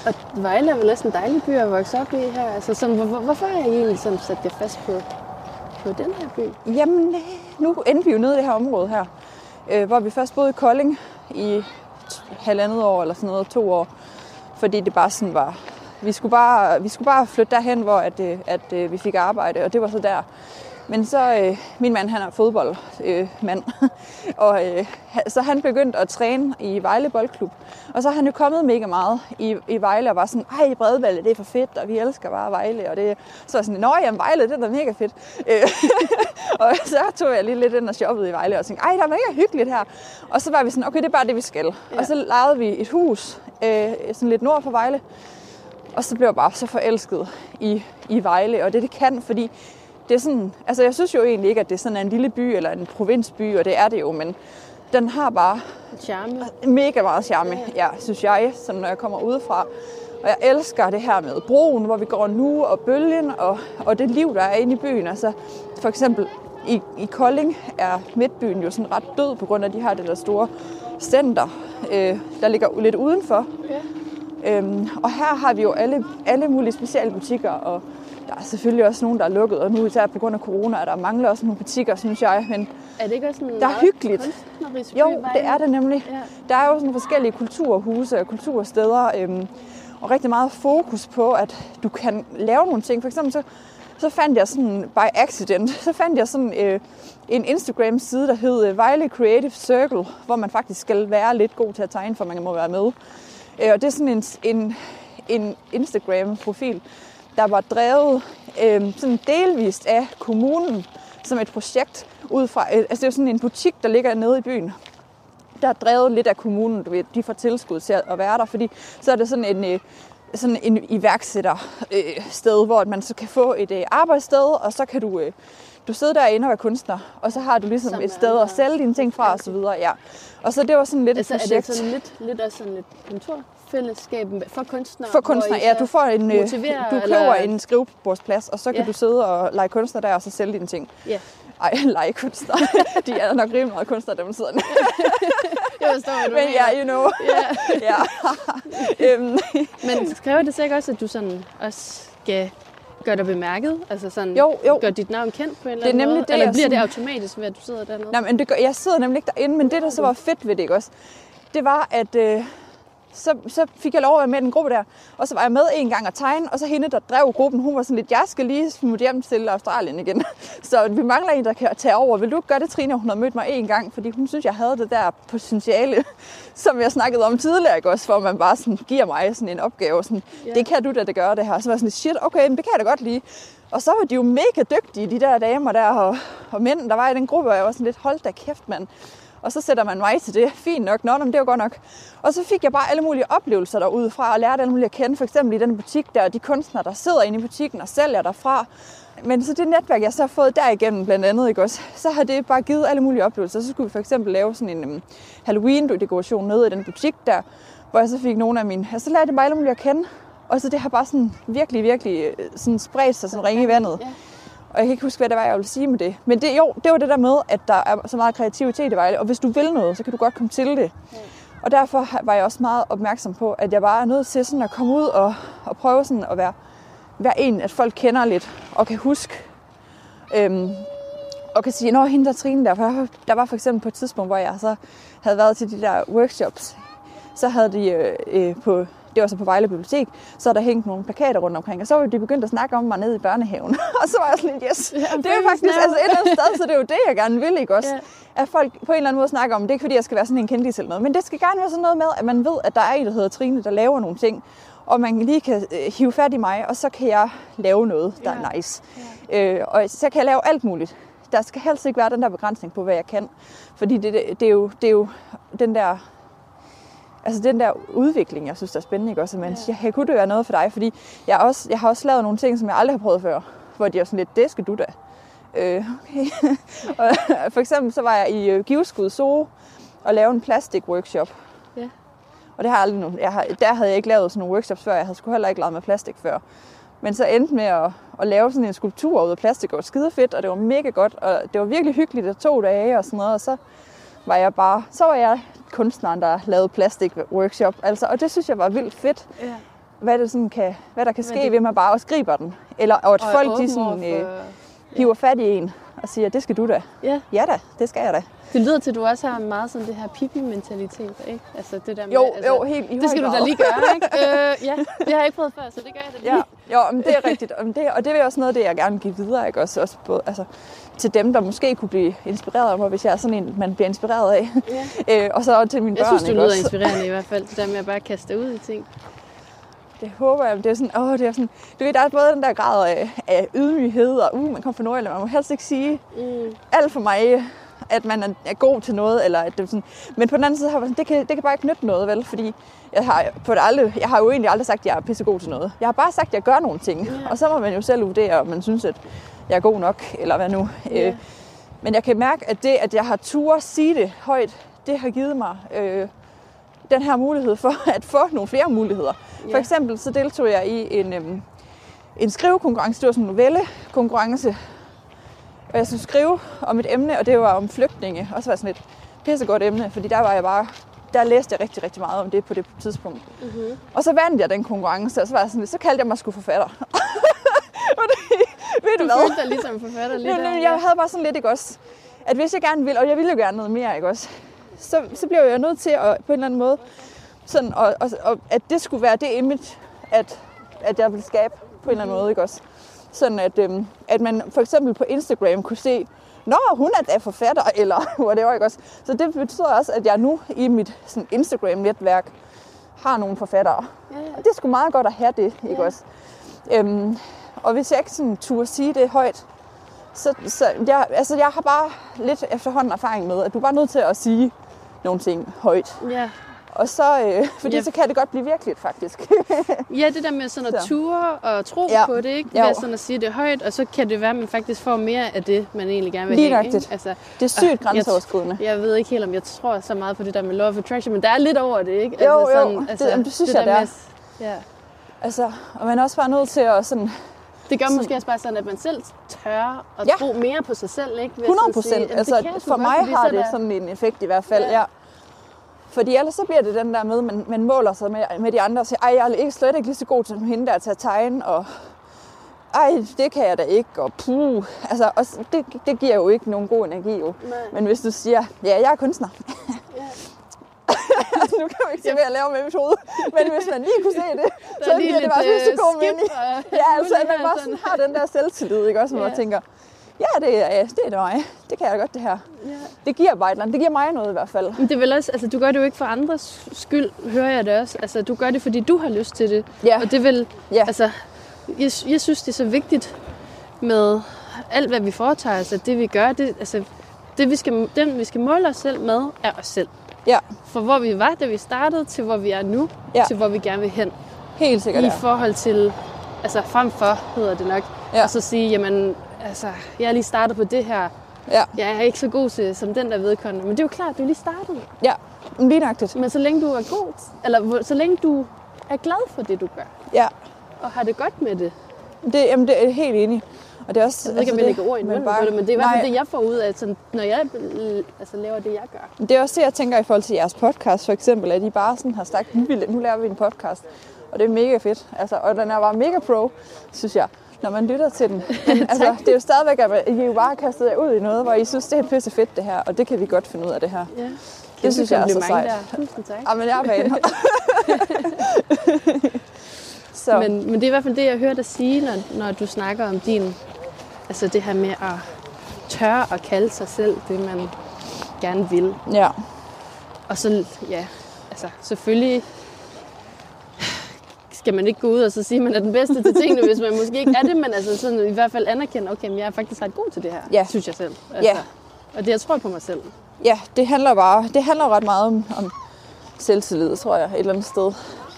Og Vejle er vel også en dejlig by at vokse op i her. Altså, sådan, hvor, hvor- hvorfor har I egentlig sådan sat jer fast på, på den her by? Jamen, nu endte vi jo nede i det her område her, øh, hvor vi først boede i Kolding i halvandet år eller sådan noget, to år, fordi det bare sådan var, vi skulle bare, vi skulle bare flytte derhen, hvor at, øh, at, at, vi fik arbejde, og det var så der. Men så, øh, min mand han er fodboldmand, øh, mand. og øh, så han begyndte at træne i Vejle Boldklub. Og så er han jo kommet mega meget i, i Vejle og var sådan, ej, Bredballe, det er for fedt, og vi elsker bare Vejle. Og det, så var jeg sådan, nå, jamen Vejle, det er da mega fedt. Øh, og så tog jeg lige lidt ind og shoppede i Vejle og tænkte, ej, der er mega hyggeligt her. Og så var vi sådan, okay, det er bare det, vi skal. Ja. Og så lejede vi et hus, øh, sådan lidt nord for Vejle. Og så blev jeg bare så forelsket i, i Vejle, og det det kan, fordi det er sådan, altså jeg synes jo egentlig ikke, at det er sådan en lille by eller en provinsby, og det er det jo, men den har bare Charme. mega meget charme, ja, synes jeg, sådan når jeg kommer udefra. Og jeg elsker det her med broen, hvor vi går nu, og bølgen, og, og det liv, der er inde i byen. Altså, for eksempel i, i Kolding er midtbyen jo sådan ret død, på grund af, de har det der store center, øh, der ligger lidt udenfor. Ja. Øhm, og her har vi jo alle, alle mulige specielle butikker, og der er selvfølgelig også nogen, der er lukket, og nu især på grund af corona, er der mangler også nogle butikker, synes jeg. Men Er det ikke også en Der er hyggeligt. jo, det er det nemlig. Ja. Der er jo sådan forskellige kulturhuse og kultursteder, øhm, og rigtig meget fokus på, at du kan lave nogle ting. For eksempel så, så fandt jeg sådan, by accident, så fandt jeg sådan øh, en Instagram-side, der hed øh, Vejle Creative Circle, hvor man faktisk skal være lidt god til at tegne, for man må være med. Øh, og det er sådan en, en, en Instagram-profil, der var drevet øh, sådan delvist af kommunen som et projekt ud fra, øh, altså det er sådan en butik, der ligger nede i byen, der er drevet lidt af kommunen, du ved, de får tilskud til at være der, fordi så er det sådan en, øh, sådan en iværksætter øh, sted, hvor man så kan få et øh, arbejdssted, og så kan du, øh, du sidde derinde og være kunstner, og så har du ligesom Sammen et sted at sælge dine ting fra og så videre, ja. Og så det var sådan lidt Altså, et er projekt. det sådan lidt, lidt også sådan lidt kontorfællesskab for kunstnere? For kunstner, hvor I ja, du får en, øh, du eller- køber en skrivebordsplads, og så kan Ja. du sidde og lege kunstner der, og så sælge dine ting. Ja. Ej, lege kunstner. De er nok rimelig meget kunstnere, dem sidder Jeg forstår, hvad du Men ja, mener. you know. Ja. ja. øhm, Men kræver det så ikke også, at du sådan også skal gør dig bemærket? Altså sådan, Jo, jo. gør dit navn kendt på en eller Det er anden nemlig måde? det, eller bliver det sådan- automatisk ved, at du sidder dernede? Nej, men det gør, jeg sidder nemlig ikke derinde, men det, der så var fedt ved det, ikke også? Det var, at øh, så, så fik jeg lov at være med i den gruppe der, og så var jeg med en gang at tegne, og så hende, der drev gruppen, hun var sådan lidt, jeg skal lige smutte hjem til Australien igen. Så vi mangler en, der kan tage over. Vil du ikke gøre det, Trine? Hun har mødt mig en gang, fordi hun synes, jeg havde det der potentiale, som jeg snakkede om tidligere, ikke også? For man bare sådan, giver mig sådan en opgave, sådan, det kan du da, det gør det her. Så var jeg sådan lidt, shit, okay, men det kan jeg da godt lide. Og så var de jo mega dygtige, de der damer der, og, og mænd, der var i den gruppe, og jeg var sådan lidt, hold da kæft, mand. Og så sætter man mig til det. Fint nok. Nå, men det var godt nok. Og så fik jeg bare alle mulige oplevelser derudefra, og lærte alle mulige at kende. For eksempel i den butik der, de kunstnere, der sidder inde i butikken og sælger derfra. Men så det netværk, jeg så har fået derigennem blandt andet, ikke også, så har det bare givet alle mulige oplevelser. Så skulle vi for eksempel lave sådan en um, Halloween-dekoration nede i den butik der, hvor jeg så fik nogle af mine... Og så lærte jeg bare alle mulige at kende. Og så det har bare sådan virkelig, virkelig øh, sådan spredt sig sådan ringe i vandet. Ja. Og jeg kan ikke huske, hvad det var, jeg ville sige med det. Men det, jo, det var det der med, at der er så meget kreativitet i Vejle. Og hvis du vil noget, så kan du godt komme til det. Og derfor var jeg også meget opmærksom på, at jeg bare er nødt til sådan at komme ud og, og prøve sådan at være, være en, at folk kender lidt og kan huske. Øhm, og kan sige, når hende der Trine der, for der var for eksempel på et tidspunkt, hvor jeg så havde været til de der workshops, så havde de øh, øh, på, det var så på Vejle Bibliotek, så er der hængt nogle plakater rundt omkring, og så var de begyndt at snakke om mig nede i børnehaven. og så var jeg sådan lidt, yes, det er faktisk altså et eller andet sted, så det er jo det, jeg gerne vil, ikke også? Ja. At folk på en eller anden måde snakker om, det er ikke fordi, jeg skal være sådan en kendis eller noget, men det skal gerne være sådan noget med, at man ved, at der er en, der hedder Trine, der laver nogle ting, og man lige kan øh, hive fat i mig, og så kan jeg lave noget, der er nice. Øh, og så kan jeg lave alt muligt. Der skal helst ikke være den der begrænsning på, hvad jeg kan. Fordi det, det, det, er, jo, det er jo den der altså den der udvikling, jeg synes, der er spændende, ikke også? Men ja. jeg kunne det være noget for dig, fordi jeg, også, jeg har også lavet nogle ting, som jeg aldrig har prøvet før, hvor de er sådan lidt, det skal du da. Øh, okay. og, for eksempel så var jeg i øh, Giveskud Zoo og lavede en plastik-workshop. Ja. Og det har jeg aldrig nogen, jeg har, der havde jeg ikke lavet sådan nogle workshops før, jeg havde sgu heller ikke lavet med plastik før. Men så endte med at, at lave sådan en skulptur ud af plastik, og det var skide fedt, og det var mega godt, og det var virkelig hyggeligt, det to dage og sådan noget, og så var jeg bare, så var jeg kunstneren, der lavede plastik workshop, altså, og det synes jeg var vildt fedt, Ja. hvad, det sådan kan, hvad der kan ske, det- ved man bare også griber den, eller og at Og folk de sådan, øh, hiver fat i en og siger, det skal du da. Ja, Ja da, det skal jeg da. det lyder til, at du også har meget sådan det her pippen-mentalitet, ikke? Altså det der med, Jo, altså, jo, helt i Det skal høj du da grad. lige gøre, ikke? øh, ja, det har jeg ikke prøvet før, så det gør jeg da lige. Ja, jo, men det er rigtigt. Og det, og det er også noget af det, jeg gerne vil give videre. Ikke? Også, også både, altså, til dem, der måske kunne blive inspireret af mig, hvis jeg er sådan en, man bliver inspireret af. Ja. øh, og så til mine Jeg børn. synes, du lyder også? inspirerende i hvert fald, det der med at bare kaste ud i ting. Det håber jeg. Det er sådan, åh, det er sådan, du ved, der er både den der grad af, af ydmyghed, og uh, man kommer fra Nordjylland, man må helst ikke sige Mm. alt for mig, at man er, er god til noget, eller at det er sådan, men på den anden side har jeg sådan, det kan, det kan bare ikke nytte noget, vel, fordi jeg har, på det aldrig, jeg har jo egentlig aldrig sagt, at jeg er pissegod til noget. Jeg har bare sagt, at jeg gør nogle ting, Ja. og så må man jo selv vurdere, om man synes, at jeg er god nok, eller hvad nu. Ja. Øh, men jeg kan mærke, at det, at jeg har tur sige det højt, det har givet mig øh, den her mulighed for at få nogle flere muligheder. For eksempel så deltog jeg i en, øhm, en skrivekonkurrence, det var sådan en novellekonkurrence, og jeg skulle skrive om et emne, og det var om flygtninge. Og så var sådan et pissegodt emne, fordi der var jeg bare, der læste jeg rigtig, rigtig meget om det på det tidspunkt. Mm-hmm. Og så vandt jeg den konkurrence, og så var jeg sådan så kaldte jeg mig sgu forfatter. og det, ved du Du følte dig ligesom forfatter lidt Jo, der. jeg havde bare sådan lidt, ikke også? At hvis jeg gerne vil, og jeg ville jo gerne noget mere, ikke også? Så, så blev jeg nødt til at på en eller anden måde, sådan, og, og, og at det skulle være det image, at, at jeg ville skabe på en eller anden måde, ikke også? Sådan at, øhm, at man for eksempel på Instagram kunne se, Nå, hun er da forfatter, eller whatever, ikke også? Så det betyder også, at jeg nu i mit sådan, Instagram-netværk har nogle forfattere. Ja, ja. Og det er sgu meget godt at have det, ikke Ja. også? Øhm, og hvis jeg ikke sådan turde sige det højt, så, så jeg, altså jeg har bare lidt efterhånden erfaring med, at du er bare nødt til at sige nogle ting højt. Ja. Og så, øh, fordi Ja. så kan det godt blive virkeligt, faktisk. ja, det der med sådan at Så. ture og tro Ja. på det, ikke? Jo. Ved sådan at sige det højt, og så kan det være, at man faktisk får mere af det, man egentlig gerne vil Lige have. Ikke? Altså, Det er sygt jeg- grænseoverskridende. jeg ved ikke helt, om jeg tror så meget på det der med law of attraction, men der er lidt over det, ikke? Jo, jo. Det- jamen, det synes jeg, der det er. med- Ja. Altså, og man er også bare nødt til at sådan... Det gør Sådan- måske også bare sådan, at man selv tør at Ja. tro mere på sig selv, ikke? Ved 100 sådan at sige, procent. "Jamen, det Altså, jeg sgu for mig har det sådan en effekt i hvert fald, Ja. ja. Ja. Fordi ellers så bliver det den der med, at man, man måler sig med, med de andre og siger, ej, jeg er ikke, slet ikke lige så god til hende der til at tegne, og ej, det kan jeg da ikke, og puh. Altså, og det, det giver jo ikke nogen god energi, jo. Nej. Men hvis du siger, ja, jeg er kunstner. altså, nu kan vi ikke se, hvad jeg laver med mit hoved. Men hvis man lige kunne se det, så er giver det bare øh, så god skip mening. og Ja, altså, at man bare sådan. har den der selvtillid, ikke også? Man Ja. tænker, ja, det er, det er det mig. Det kan jeg godt, det her. Ja. Det giver bare et eller andet. Det giver mig noget i hvert fald. Men det er vel også, altså, du gør det jo ikke for andres skyld, hører jeg det også. Altså, du gør det, fordi du har lyst til det. Ja. Og det vil, Ja. altså, jeg, jeg synes, det er så vigtigt med alt, hvad vi foretager os, at det vi gør, det, altså, det vi skal, den vi skal måle os selv med, er os selv. Ja, For hvor vi var, da vi startede, til hvor vi er nu, Ja. til hvor vi gerne vil hen. helt sikkert. I Ja. forhold til, altså frem for, hedder det nok, Ja. og så sige, jamen, altså, jeg er lige startet på det her. Ja. Jeg er ikke så god til, som den der vedkommende. Men det er jo klart, du er lige startet. ja, lige nøjagtigt. Men så længe du er god, eller så længe du er glad for det, du gør, Ja, og har det godt med det. det, jamen, det er helt enig. Og det er også, Jeg ved ikke, om jeg det- lægger ord i munden bare- på det, men det er i hvert fald det, jeg får ud af, sådan, når jeg altså, laver det, jeg gør. Det er også det, jeg tænker i forhold til jeres podcast, for eksempel, at I bare sådan har sagt, nu, nu laver vi en podcast. Og det er mega fedt. Altså, og den er bare mega pro, synes jeg, når man lytter til den. Men, altså, det er jo stadigvæk, at I er jo bare kastet jer ud i noget, hvor I synes, det er pisse fedt det her, og det kan vi godt finde ud af det her. Ja. Det synes jeg er så sejt. Der. Tusind tak. Ja, men jeg er fan. så, Men, men det er i hvert fald det, jeg hører dig sige, når, når du snakker om din... Altså det her med at tørre at kalde sig selv det, man gerne vil. ja. Og så, ja, altså selvfølgelig skal man ikke gå ud og så sige, at man er den bedste til tingene, hvis man måske ikke er det, men altså sådan, i hvert fald anerkende, okay, men jeg er faktisk ret god til det her, Ja. synes jeg selv. Altså, Ja. Og det, jeg tror på mig selv. ja, det handler bare, det handler ret meget om, om selvtillid, tror jeg, et eller andet sted.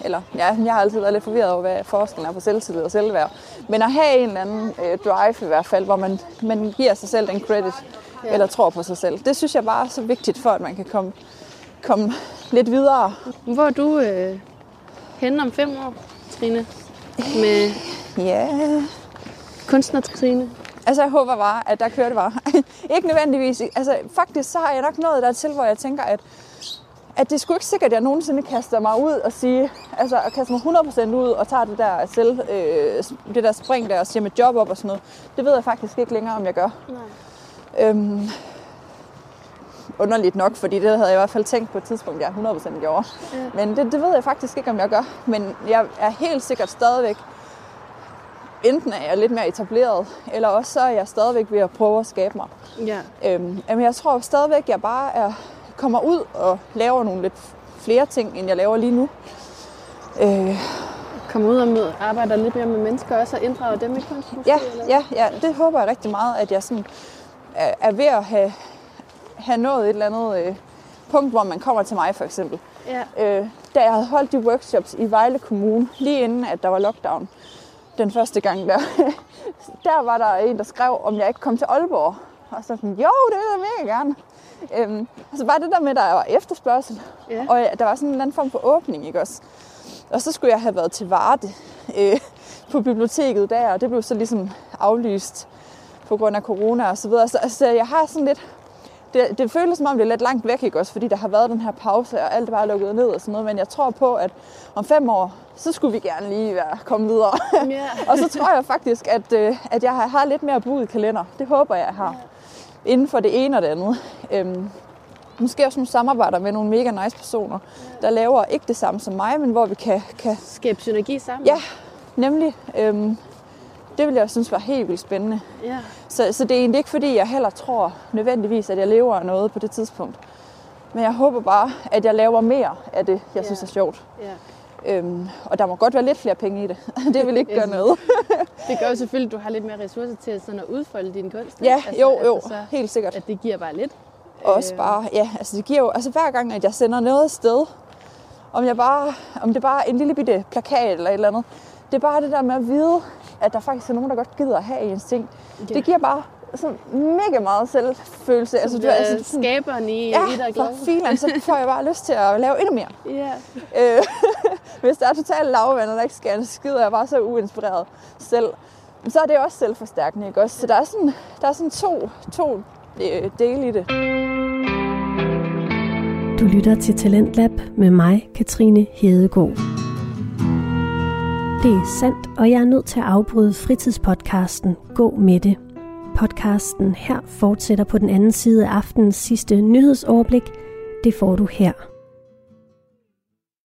Eller, ja, jeg har altid været lidt forvirret over, hvad forskellen er på selvtillid og selvværd. Men at have en eller anden øh, drive i hvert fald, hvor man, man giver sig selv den credit, ja. eller tror på sig selv. Det synes jeg bare er så vigtigt, for at man kan komme, komme lidt videre. Hvor er du øh, henne om fem år, Trine? Med Ja, kunstner Trine? altså jeg håber bare, at der kører det bare. ikke nødvendigvis. Altså faktisk så har jeg nok nået dertil, hvor jeg tænker, at at det er sgu ikke sikkert, at jeg nogensinde kaster mig ud og sige, altså at kaste mig 100% ud og tager det der selv, øh, det der spring der og siger mit job op og sådan noget. Det ved jeg faktisk ikke længere, om jeg gør. Nej. Øhm, underligt nok, fordi det havde jeg i hvert fald tænkt på et tidspunkt, jeg 100% gjorde. Ja. Men det, det ved jeg faktisk ikke, om jeg gør. Men jeg er helt sikkert stadigvæk, enten er jeg lidt mere etableret, eller også så er jeg stadigvæk ved at prøve at skabe mig. Ja. Øhm, jeg tror stadigvæk, at jeg bare er, kommer ud og laver nogle lidt flere ting, end jeg laver lige nu. Øh, Komme ud og møde, arbejder lidt mere med mennesker også og inddrage dem i kunst måske? ja, ja, ja, det håber jeg rigtig meget, at jeg sådan er ved at have, have nået et eller andet øh, punkt, hvor man kommer til mig for eksempel. ja. Øh, da jeg havde holdt de workshops i Vejle Kommune, lige inden at der var lockdown, den første gang der, der var der en, der skrev, om jeg ikke kom til Aalborg. Og så sådan, jo, det vil jeg mega gerne. Øhm, altså bare det der med, at der var efterspørgsel, Ja. og ja, der var sådan en eller anden form for åbning, ikke også? Og så skulle jeg have været til Varde øh, på biblioteket der, og det blev så ligesom aflyst på grund af corona og så videre. Så altså, jeg har sådan lidt, det, det føles som om, det er lidt langt væk, ikke også? Fordi der har været den her pause, og alt er bare lukket ned og sådan noget. Men jeg tror på, at om fem år, så skulle vi gerne lige være kommet videre. Ja. og så tror jeg faktisk, at, øh, at jeg har, har lidt mere bud i kalender. Det håber jeg, jeg har. Inden for det ene og det andet. Øhm, måske også nogle samarbejder med nogle mega nice personer, der laver ikke det samme som mig, men hvor vi kan, kan Skabe synergi sammen? ja, nemlig, øhm, det vil jeg synes var helt vildt spændende. ja. Så, så det er egentlig ikke, fordi jeg heller tror nødvendigvis, at jeg lever af noget på det tidspunkt. Men jeg håber bare, at jeg laver mere af det, jeg Ja. synes er sjovt. ja. Øhm, og der må godt være lidt flere penge i det. det vil ikke gøre noget. Det gør jo selvfølgelig, at du har lidt mere ressourcer til sådan at udfolde din kunst. Ja, ikke? jo, jo, Altså, så, helt sikkert. at det giver bare lidt. Også Øh, bare, ja, altså det giver jo, altså hver gang, at jeg sender noget afsted, om, jeg bare, om det bare er en lille bitte plakat eller et eller andet, det er bare det der med at vide, at der faktisk er nogen, der godt gider at have ens ting. Ja. Det giver bare sådan mega meget selvfølelse. Altså, du er- er sådan- skaberen i, Ja, i dig glad. filen, så får jeg bare lyst til at lave endnu mere. Ja. Øh, hvis der er totalt lavvand, og der ikke sker en skid, og jeg er bare så uinspireret selv, men så er det også selvforstærkende, ikke også? Så der er sådan, der er sådan to, to øh, dele i det. Du lytter til Talentlab med mig, Katrine Hedegaard. Det er sandt, og jeg er nødt til at afbryde fritidspodcasten Gå med det. Podcasten her fortsætter på den anden side af aftenens sidste nyhedsoverblik. Det får du her.